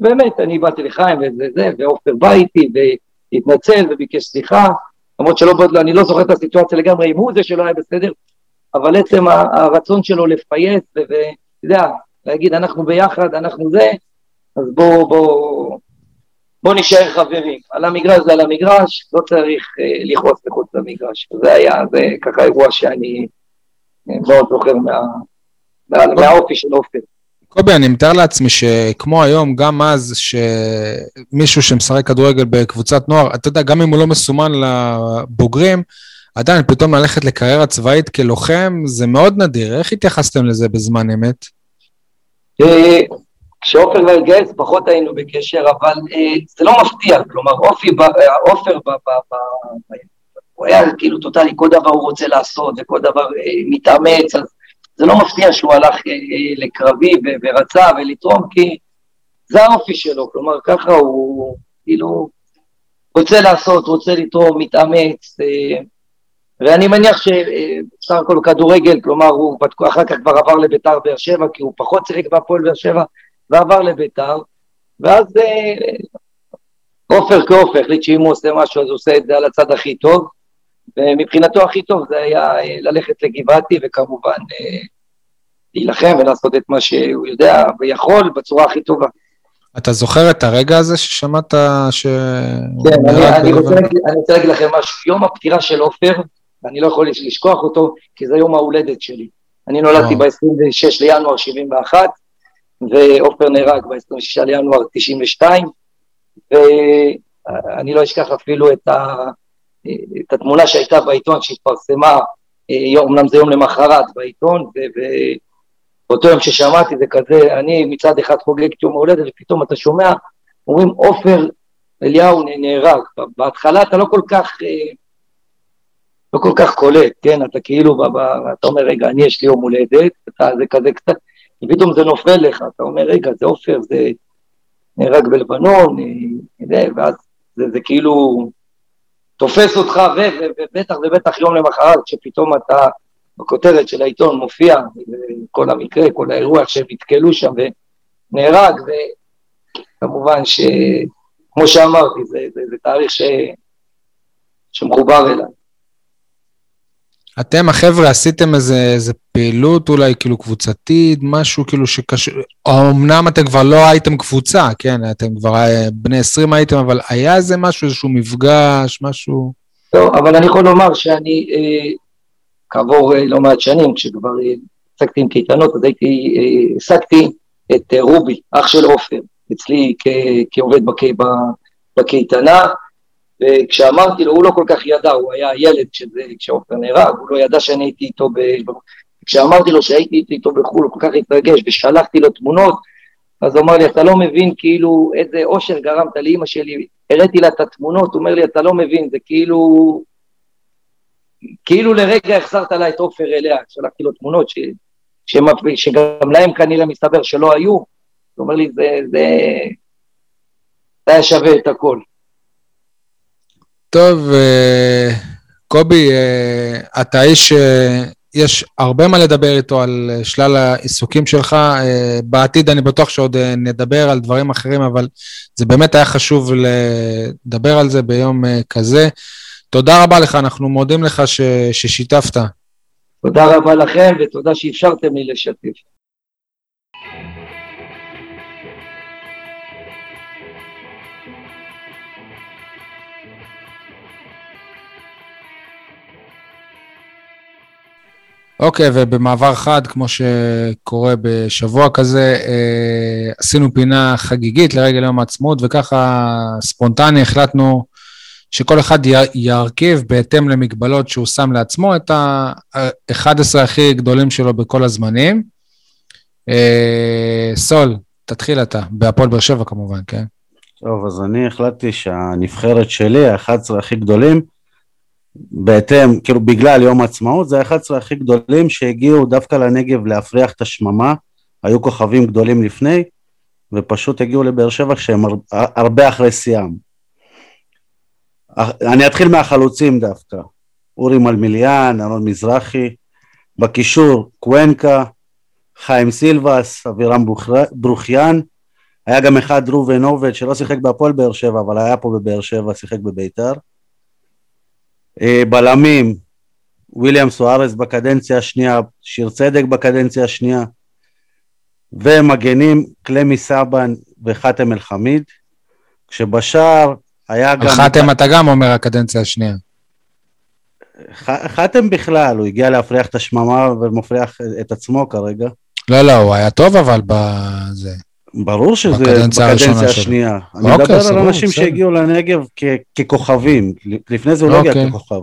ובאמת, אני באתי לחיים וזה, זה, ועופר בא איתי, והתנצל וביקש סליחה, למרות שלא, לא, אני לא זוכר את הסיטואציה לגמרי, אם הוא זה שלא היה בסדר, אבל עצם הרצון שלו לפייס, ואתה יודע, להגיד, אנחנו ביחד, אנחנו זה, אז בואו, בואו, בואו נשאר חברים. על המגרש זה על המגרש, לא צריך אה, לכעוס מחוץ למגרש. זה היה, זה ככה אירוע שאני אה, מאוד זוכר מה, מה, מהאופי של אופן. קובי, אני מתאר לעצמי שכמו היום, גם אז, שמישהו שמשחק כדורגל בקבוצת נוער, אתה יודע, גם אם הוא לא מסומן לבוגרים, עדיין פתאום ללכת לקריירה צבאית כלוחם, זה מאוד נדיר. איך התייחסתם לזה בזמן אמת? אה, כשעופר לא התגייס פחות היינו בקשר, אבל אה, זה לא מפתיע, כלומר אופי, אה, עופר, הוא היה כאילו טוטאלי, כל דבר הוא רוצה לעשות וכל דבר אה, מתאמץ, אז זה לא מפתיע שהוא הלך אה, אה, לקרבי ורצה ולתרום, כי זה האופי שלו, כלומר ככה הוא כאילו רוצה לעשות, רוצה לתרום, מתאמץ, אה, ואני מניח שבסך הכל כדורגל, כלומר הוא אחר כך כבר עבר לביתר באר שבע, כי הוא פחות שיחק בהפועל באר שבע, ועבר לביתר, ואז עופר כעופר החליט שאם הוא עושה משהו אז הוא עושה את זה על הצד הכי טוב, ומבחינתו הכי טוב זה היה ללכת לגבעתי וכמובן להילחם ולעשות את מה שהוא יודע ויכול בצורה הכי טובה. אתה זוכר את הרגע הזה ששמעת ש... כן, אני, אני, רוצה, אני רוצה להגיד לכם משהו. יום הפטירה של עופר, ואני לא יכול לשכוח אותו, כי זה יום ההולדת שלי. אני נולדתי ב-26 לינואר 71, ועופר נהרג ב-26 לינואר 92, ואני לא אשכח אפילו את, ה, את התמונה שהייתה בעיתון שהתפרסמה, אומנם זה יום למחרת בעיתון, באותו יום ששמעתי זה כזה, אני מצד אחד חוגג את יום ההולדת ופתאום אתה שומע, אומרים עופר אליהו נהרג, בהתחלה אתה לא כל כך, לא כל כך קולט, כן, אתה כאילו, אתה אומר רגע, אני יש לי יום הולדת, אתה, זה כזה קצת, ופתאום זה נופל לך, אתה אומר, רגע, זה עופר, זה נהרג בלבנון, אה, ואז זה, זה כאילו תופס אותך, ובטח ובטח יום למחרת, שפתאום אתה בכותרת של העיתון מופיע כל המקרה, כל האירוע, שהם נתקלו שם ונהרג, וכמובן שכמו שאמרתי, זה, זה, זה תאריך ש... שמחובר אליי. אתם החבר'ה עשיתם איזה, איזה פעילות אולי כאילו קבוצתית, משהו כאילו שקשור, אמנם אתם כבר לא הייתם קבוצה, כן, אתם כבר אה, בני 20 הייתם, אבל היה איזה משהו, איזשהו מפגש, משהו... לא, אבל אני יכול לומר שאני, אה, כעבור אה, לא מעט שנים, כשכבר עסקתי עם קייטנות, אז הייתי, העסקתי את רובי, אח של עופר, אצלי כעובד בקייטנה, וכשאמרתי לו, הוא לא כל כך ידע, הוא היה ילד כשעופר נהרג, הוא לא ידע שאני הייתי איתו, ב... כשאמרתי לו שהייתי איתו בחו"ל, הוא כל כך התרגש, ושלחתי לו תמונות, אז הוא אמר לי, אתה לא מבין כאילו איזה אושר גרמת לאימא שלי, הראיתי לה את התמונות, הוא אומר לי, אתה לא מבין, זה כאילו, כאילו לרגע החזרת לה את עופר אליה, שלחתי לו תמונות ש... שגם להם כנראה מסתבר שלא היו, הוא אומר לי, זה, זה, זה היה שווה את הכל. טוב, אה, קובי, אה, אתה איש שיש הרבה מה לדבר איתו על שלל העיסוקים שלך. אה, בעתיד אני בטוח שעוד נדבר על דברים אחרים, אבל זה באמת היה חשוב לדבר על זה ביום כזה. תודה רבה לך, אנחנו מודים לך. ששיתפת. תודה רבה לכם ותודה שאפשרתם לי לשתף. אוקיי, okay, ובמעבר חד, כמו שקורה בשבוע כזה, אה, עשינו פינה חגיגית לרגל יום העצמאות, וככה ספונטני החלטנו שכל אחד ירכיב בהתאם למגבלות שהוא שם לעצמו את ה-11 הכי גדולים שלו בכל הזמנים. אה, סול, תתחיל אתה, בהפועל באר שבע כמובן, כן? טוב, אז אני החלטתי שהנבחרת שלי, ה-11 הכי גדולים, בהתאם, כאילו בגלל יום העצמאות, זה ה-11 הכי גדולים שהגיעו דווקא לנגב להפריח את השממה, היו כוכבים גדולים לפני, ופשוט הגיעו לבאר שבע כשהם הרבה אחרי שיאם. אני אתחיל מהחלוצים דווקא, אורי מלמיליאן, ארון מזרחי, בקישור קוונקה, חיים סילבס, אבירם ברוכיאן, היה גם אחד ראובן עובד שלא שיחק בהפועל באר שבע, אבל היה פה בבאר שבע, שיחק בביתר. אה, בלמים, וויליאם סוארס בקדנציה השנייה, שיר צדק בקדנציה השנייה, ומגנים קלמי סבן וחאתם אל-חמיד, כשבשער היה גם... חאתם אתה גם אומר הקדנציה השנייה. חאתם בכלל, הוא הגיע להפריח את השממה ומפריח את עצמו כרגע. לא, לא, הוא היה טוב אבל בזה. ברור שזה בקדנציה השנייה. אני אוקיי, מדבר על אנשים שהגיעו לנגב ככוכבים, לפני זה הוא לא הגיע אוקיי. ככוכב.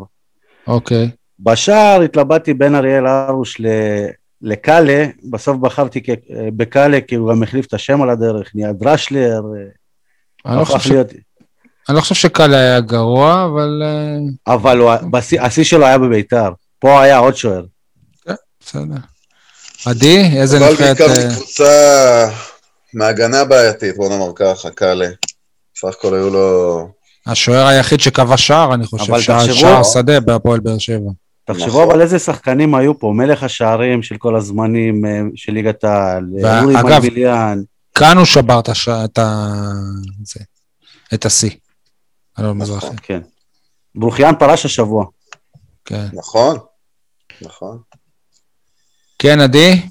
אוקיי. בשער התלבטתי בין אריאל הרוש לקאלה, בסוף בחרתי בקאלה כי הוא גם החליף את השם על הדרך, נהיה דרשלר. אני לא חושב להיות... אני לא חושב שקאלה היה גרוע, אבל... אה, אבל השיא שלו היה בביתר, פה היה עוד שוער. כן, בסדר. עדי, איזה נבחרת... אבל בעיקר מקבוצה מהגנה בעייתית, בוא נאמר ככה, קאלה. סך הכל היו לו... השוער היחיד שקבע שער, אני חושב, שער שדה בהפועל באר שבע. תחשבו אבל איזה שחקנים היו פה, מלך השערים של כל הזמנים, אה, של ליגת העל, אורי מלביליאן. כאן הוא שבר את השיא. אלון מזרחי. כן. ברוכיאן פרש השבוע. כן. נכון, נכון. כן, עדי?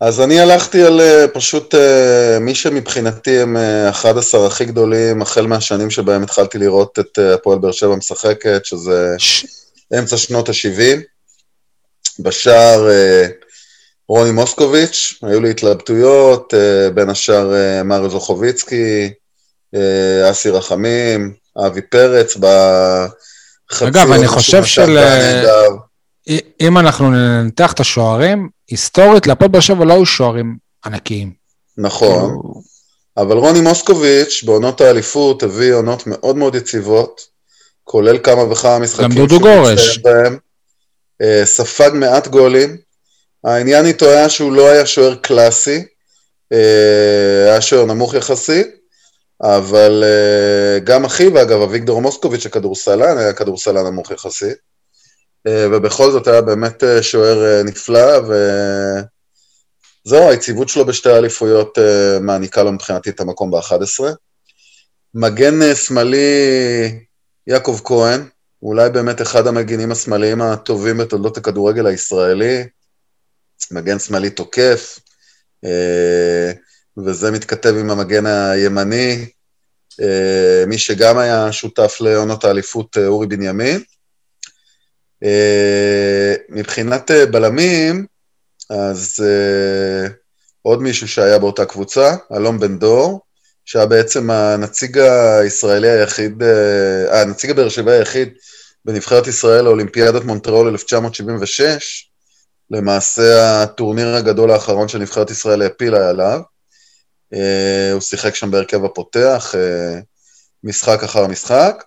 אז אני הלכתי על אה, פשוט אה, מי שמבחינתי הם 11 אה, הכי גדולים, החל מהשנים שבהם התחלתי לראות את הפועל באר שבע משחקת, שזה ש... (laughs) אמצע שנות ה-70. בשער רוני מוסקוביץ', היו לי התלבטויות, בין השאר מריו זוכוביצקי, אסי רחמים, אבי פרץ, בחצי... אגב, אני חושב של... אם אנחנו ננתח את השוערים, היסטורית להפועל באר שבע לא היו שוערים ענקיים. נכון, כאילו- אבל רוני מוסקוביץ' בעונות האליפות הביא עונות מאוד מאוד יציבות, כולל כמה וכמה משחקים. גם דודו גורש. בהם, אה, ספג מעט גולים. העניין איתו היה שהוא לא היה שוער קלאסי, אה, היה שוער נמוך יחסית, אבל אה, גם אחיו, אגב, אביגדור מוסקוביץ', הכדורסלן, היה כדורסלן נמוך יחסית. ובכל זאת היה באמת שוער נפלא, וזהו, היציבות שלו בשתי האליפויות מעניקה לו מבחינתי את המקום ב-11. מגן שמאלי, יעקב כהן, אולי באמת אחד המגינים השמאליים הטובים בתולדות הכדורגל הישראלי, מגן שמאלי תוקף, וזה מתכתב עם המגן הימני, מי שגם היה שותף לעונות האליפות, אורי בנימין. מבחינת בלמים, אז עוד מישהו שהיה באותה קבוצה, אלון בן דור, שהיה בעצם הנציג הישראלי היחיד, אה, הנציג הבאר שבעי היחיד בנבחרת ישראל לאולימפיאדת מונטריאול 1976, למעשה הטורניר הגדול האחרון שנבחרת ישראל העפילה עליו. אה, הוא שיחק שם בהרכב הפותח, אה, משחק אחר משחק,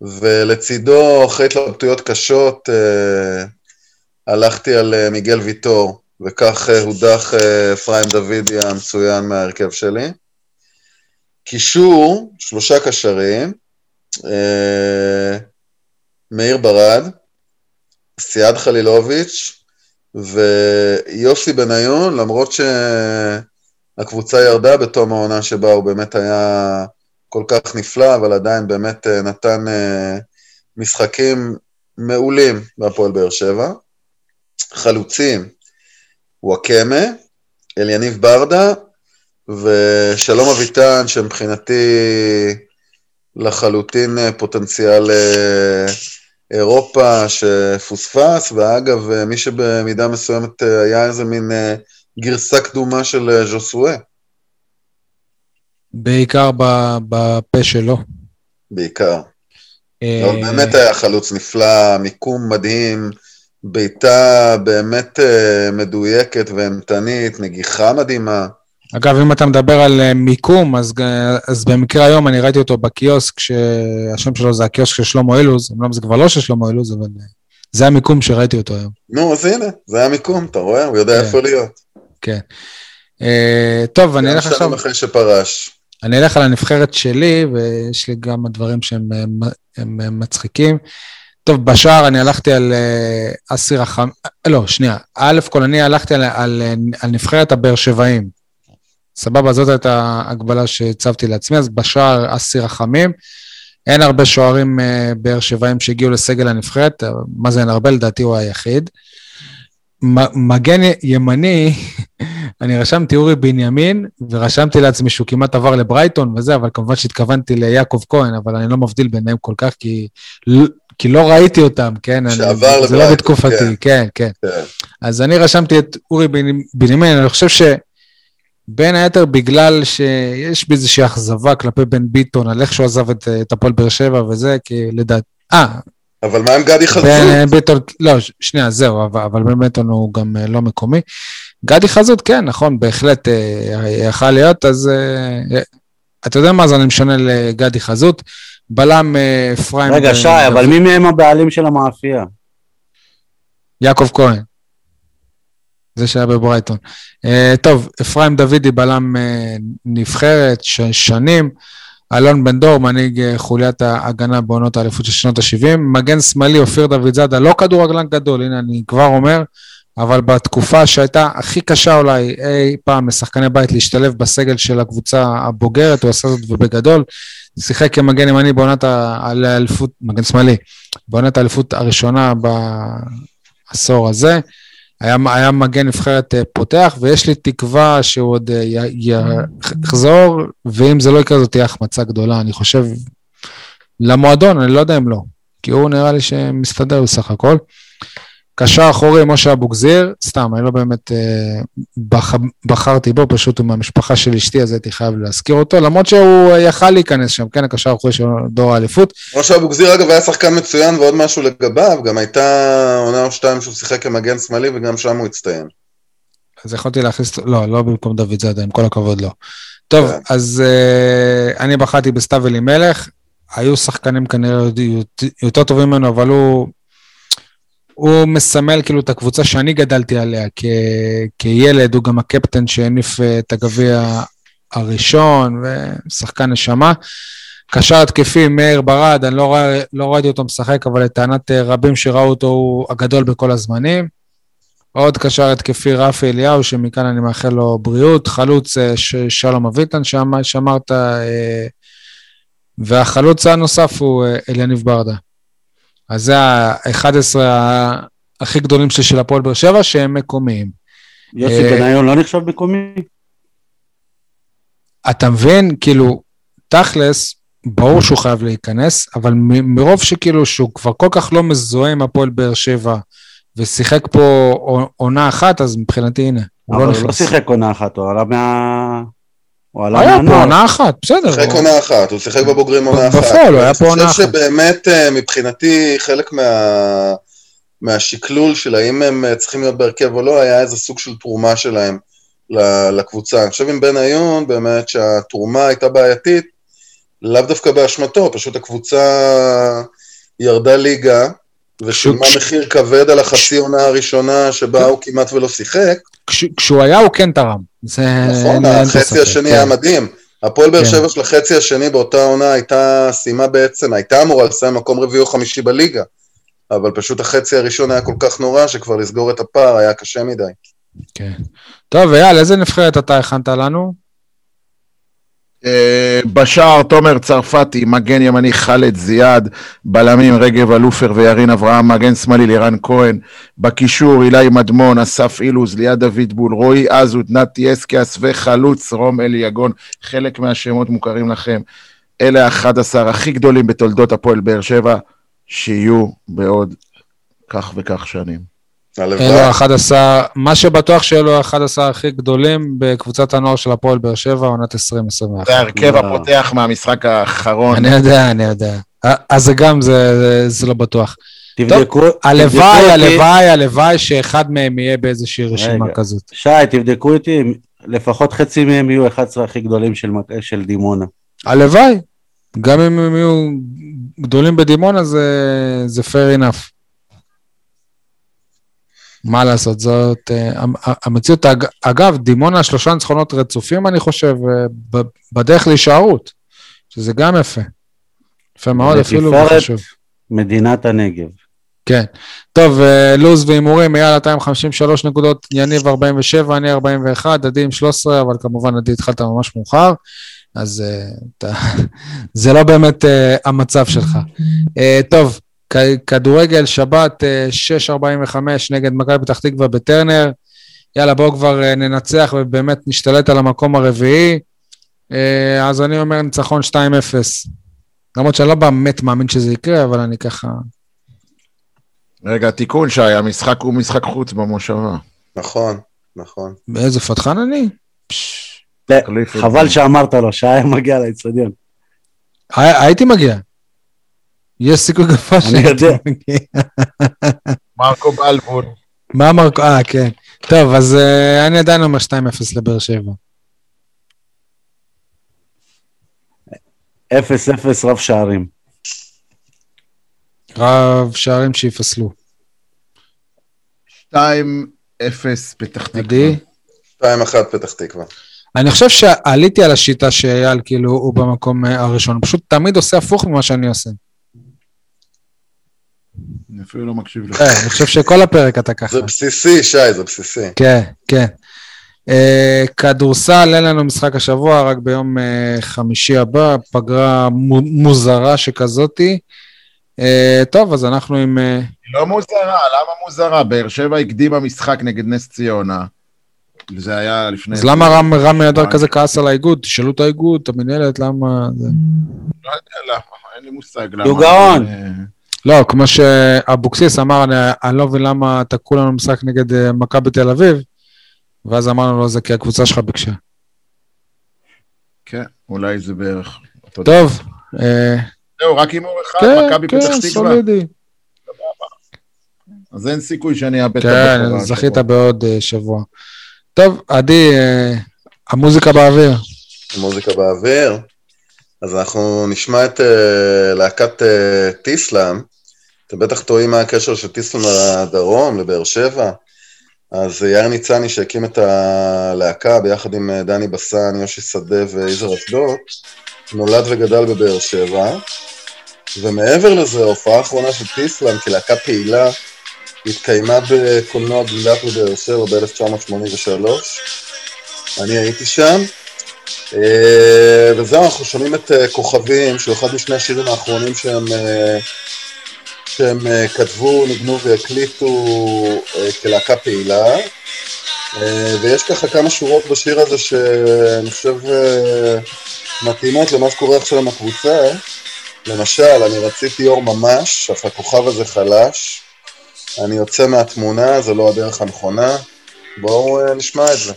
ולצידו, אחרי התלבטויות קשות, הלכתי על מיגל ויטור, וכך הודח אפרים דוידי המצוין מההרכב שלי. קישור, שלושה קשרים, אה, מאיר ברד, סיעד חלילוביץ' ויוסי בניון, למרות שהקבוצה ירדה בתום העונה שבה הוא באמת היה כל כך נפלא, אבל עדיין באמת אה, נתן אה, משחקים מעולים בהפועל באר שבע. חלוצים, וואקמה, אליניב ברדה ושלום אביטן, שמבחינתי לחלוטין אה, פוטנציאל אירופה שפוספס, ואגב, מי שבמידה מסוימת היה איזה מין גרסה קדומה של ז'וסואה. בעיקר בפה שלו. בעיקר. אבל באמת היה חלוץ נפלא, מיקום מדהים, בעיטה באמת מדויקת ואימתנית, נגיחה מדהימה. אגב, אם אתה מדבר על אה, מיקום, אז, אז במקרה היום אני ראיתי אותו בקיוסק, שהשם שלו זה הקיוסק של שלמה אילוז, אמנם זה כבר לא של שלמה אילוז, אבל זה המיקום שראיתי אותו היום. נו, אז הנה, זה המיקום, אתה רואה? הוא יודע כן. איפה להיות. כן. Uh, טוב, אני אלך עכשיו... אחרי שפרש. אני אלך על הנבחרת שלי, ויש לי גם דברים שהם הם, הם מצחיקים. טוב, בשער אני הלכתי על uh, אסיר החם... לא, שנייה. א' כל אני הלכתי על, על, על נבחרת הבאר שבעים. סבבה, זאת הייתה הגבלה שהצבתי לעצמי, אז בשער אסיר החמים. אין הרבה שוערים uh, באר שבעים שהגיעו לסגל הנבחרת, מה זה אין הרבה? לדעתי הוא היחיד. מגן ימני, אני רשמתי אורי בנימין, ורשמתי לעצמי שהוא כמעט עבר לברייטון וזה, אבל כמובן שהתכוונתי ליעקב כהן, אבל אני לא מבדיל ביניהם כל כך, כי, כי לא ראיתי אותם, כן? שעבר לברייטון, זה לא בתקופתי, כן, כן. כן. כן. אז אני רשמתי את אורי בנימין, אני חושב שבין היתר בגלל שיש בי איזושהי אכזבה כלפי בן ביטון, על איך שהוא עזב את, את הפועל באר שבע וזה, כי לדעת... אה, אבל מה עם גדי חזות? ביטון, לא, שנייה, זהו, אבל, אבל בן ביטון הוא גם אה, לא מקומי. גדי חזות, כן, נכון, בהחלט אה, יכל להיות, אז אה, אתה יודע מה, זה אני משנה לגדי חזות. בלם אפרים... רגע, שי, אבל מי מהם הבעלים של המאפייה? יעקב כהן. זה שהיה בברייטון. טוב, אפרים דוידי בלם נבחרת, שנים. אלון בן דור, מנהיג אה, חוליית ההגנה בעונות האליפות של שנות ה-70. מגן שמאלי, אופיר דוד זאדה, לא כדורגלן גדול, הנה אני כבר אומר, אבל בתקופה שהייתה הכי קשה אולי אי פעם לשחקני בית להשתלב בסגל של הקבוצה הבוגרת, הוא עשה זאת ובגדול. שיחק כמגן ימני בעונת האליפות, מגן שמאלי, בעונת האליפות הראשונה בעשור הזה. היה, היה מגן נבחרת אה, פותח, ויש לי תקווה שהוא עוד אה, יחזור, ואם זה לא יקרה זאת תהיה החמצה גדולה, אני חושב, למועדון, אני לא יודע אם לא, כי הוא נראה לי שמסתדר בסך הכל. קשר אחורי, משה אבוגזיר, סתם, אני לא באמת אה, בח, בחרתי בו, פשוט הוא מהמשפחה של אשתי, אז הייתי חייב להזכיר אותו, למרות שהוא יכל להיכנס שם, כן, הקשר האחורי של דור האליפות. משה אבוגזיר, אגב, היה שחקן מצוין, ועוד משהו לגביו, גם הייתה עונה או שתיים שהוא שיחק כמגן שמאלי, וגם שם הוא הצטיין. אז יכולתי להכניס, לא, לא במקום דוד זאדה, עם כל הכבוד לא. טוב, כן. אז uh, אני בחרתי בסתיו אלימלך, היו שחקנים כנראה יותר טובים ממנו, אבל הוא הוא מסמל כאילו את הקבוצה שאני גדלתי עליה כ, כילד, הוא גם הקפטן שהניף אה, את הגביע הראשון, ושחקן נשמה. קשר התקפי, מאיר ברד, אני לא, רא, לא ראיתי אותו משחק, אבל לטענת אה, רבים שראו אותו, הוא הגדול בכל הזמנים. עוד קשר התקפי רפי אליהו, שמכאן אני מאחל לו בריאות. חלוץ אה, ש, שלום אביטן, שאמרת, והחלוץ הנוסף הוא אליניב ברדה. אז זה ה-11 הכי גדולים שלי של הפועל באר שבע, שהם מקומיים. יוסי אה, בניון לא נחשב מקומי? אתה מבין, כאילו, תכלס, ברור שהוא חייב להיכנס, אבל מרוב שכאילו שהוא כבר כל כך לא מזוהה עם הפועל באר שבע, ושיחק פה עונה אחת, אז מבחינתי הנה, הוא לא נכנס. אבל הוא לא שיחק עונה אחת, הוא עלה מה... הוא עלה היה פה עונה אחת, בסדר. שיחק עונה אחת, הוא שיחק בבוגרים עונה אחת. בפועל, הוא היה פה עונה אחת. אני חושב שבאמת אה, מבחינתי חלק מה... מהשקלול של האם הם אה, צריכים להיות בהרכב או לא, היה איזה סוג של תרומה שלהם לקבוצה. אני חושב עם בניון, באמת שהתרומה הייתה בעייתית, לאו דווקא באשמתו, פשוט הקבוצה ירדה ליגה, ושילמה מחיר כבד על החצי עונה הראשונה שבה הוא כמעט ולא שיחק. כשהוא היה הוא כן תרם. נכון, החצי השני היה כן. מדהים. הפועל באר כן. שבע של החצי השני באותה עונה הייתה סיימה בעצם, הייתה אמורה לסיים מקום רביעי או חמישי בליגה. אבל פשוט החצי הראשון היה כל כך נורא, שכבר לסגור את הפער היה קשה מדי. כן. טוב, אייל, איזה נבחרת אתה הכנת לנו? אה, בשער תומר צרפתי, מגן ימני חאלד זיאד, בלמים רגב אלופר וירין אברהם, מגן שמאלי לירן כהן, בקישור אילי מדמון, אסף אילוז, ליעד דוד בול, רועי עזות, נתי אסקיאס וחלוץ רום אלי יגון, חלק מהשמות מוכרים לכם. אלה ה-11 הכי גדולים בתולדות הפועל באר שבע, שיהיו בעוד כך וכך שנים. אלו ה-11, מה שבטוח שאלו ה-11 הכי גדולים בקבוצת הנוער של הפועל באר שבע, עונת 2021. זה ההרכב הפותח מהמשחק האחרון. אני יודע, אני יודע. אז זה גם, זה לא בטוח. תבדקו, הלוואי, הלוואי, הלוואי שאחד מהם יהיה באיזושהי רשימה כזאת. שי, תבדקו איתי, לפחות חצי מהם יהיו 11 הכי גדולים של, של דימונה. הלוואי, גם אם הם יהיו גדולים בדימונה זה, זה fair enough. מה לעשות, זאת uh, המציאות. אגב, דימונה שלושה ניצחונות רצופים, אני חושב, uh, בדרך להישארות, שזה גם יפה. יפה מאוד, אפילו חשוב. מדינת הנגב. כן. טוב, uh, לוז והימורים, אייל 253 נקודות, יניב 47, אני 41, עדי עם 13, אבל כמובן עדי התחלת ממש מאוחר, אז אתה, (laughs) זה לא באמת uh, המצב שלך. Uh, טוב, כדורגל, שבת, 6.45 נגד מכבי פתח תקווה בטרנר. יאללה, בואו כבר אה, ננצח ובאמת נשתלט על המקום הרביעי. אה, אז אני אומר ניצחון 2-0. למרות שאני לא באמת מאמין שזה יקרה, אבל אני ככה... רגע, תיקון שי, המשחק הוא משחק חוץ במושבה. נכון, נכון. באיזה פתחן אני? חבל שאמרת לו, שהיה מגיע לאצטדיון. הייתי מגיע. יש סיכוי גבוה שאני יודע. מרקו בלבול. מה מרקו? אה, כן. טוב, אז uh, אני עדיין אומר 2-0 לבאר שבע. 0-0 רב שערים. רב שערים שיפסלו. 2-0 פתח תקווה. עדי? 2-1 פתח תקווה. אני חושב שעליתי על השיטה שאייל, כאילו, הוא במקום אה, הראשון. פשוט תמיד עושה הפוך ממה שאני עושה. אני אפילו לא מקשיב לך. כן, אני חושב שכל הפרק אתה ככה. זה בסיסי, שי, זה בסיסי. כן, כן. אה, כדורסל, אין לנו משחק השבוע, רק ביום אה, חמישי הבא, פגרה מוזרה שכזאתי. אה, טוב, אז אנחנו עם... היא לא מוזרה, למה מוזרה? באר שבע הקדימה משחק נגד נס ציונה. זה היה לפני... אז למה רם, רם אדר כזה כעס על האיגוד? תשאלו את האיגוד, את המנהלת, למה... לא יודע למה, אין לי מושג למה. הוא גאון. לא, כמו שאבוקסיס אמר, אני, אני לא מבין למה תקעו לנו משחק נגד uh, מכבי תל אביב, ואז אמרנו לו, זה כי הקבוצה שלך ביקשה. כן, אולי זה בערך. טוב. אה, זהו, רק הימור אחד, כן, מכבי כן, פתח תקווה. כן, כן, סולידי. אז אין סיכוי שאני אאבד את הבכורה. כן, זכית בעוד uh, שבוע. טוב, עדי, המוזיקה באוויר. המוזיקה באוויר. אז אנחנו נשמע את uh, להקת טיסלאם. אתם בטח טועים מה הקשר של טיסלאם לדרום, לבאר שבע. אז יאיר ניצני שהקים את הלהקה ביחד עם uh, דני בסן, יושי שדה ויזר אשדוד, נולד וגדל בבאר שבע. ומעבר לזה, ההופעה האחרונה של טיסלאם כלהקה פעילה התקיימה בקולנוע גילת בבאר שבע ב-1983. אני הייתי שם, אה, וזהו, אנחנו שומעים את אה, כוכבים, שהוא אחד משני השירים האחרונים שהם, אה, שהם כתבו, ניגנו והקליטו כלהקה פעילה. ויש ככה כמה שורות בשיר הזה שאני חושב מתאימות למה שקורה עכשיו עם הקבוצה. למשל, אני רציתי אור ממש, אך הכוכב הזה חלש. אני יוצא מהתמונה, זה לא הדרך הנכונה. בואו נשמע את זה.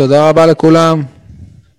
תודה רבה לכולם.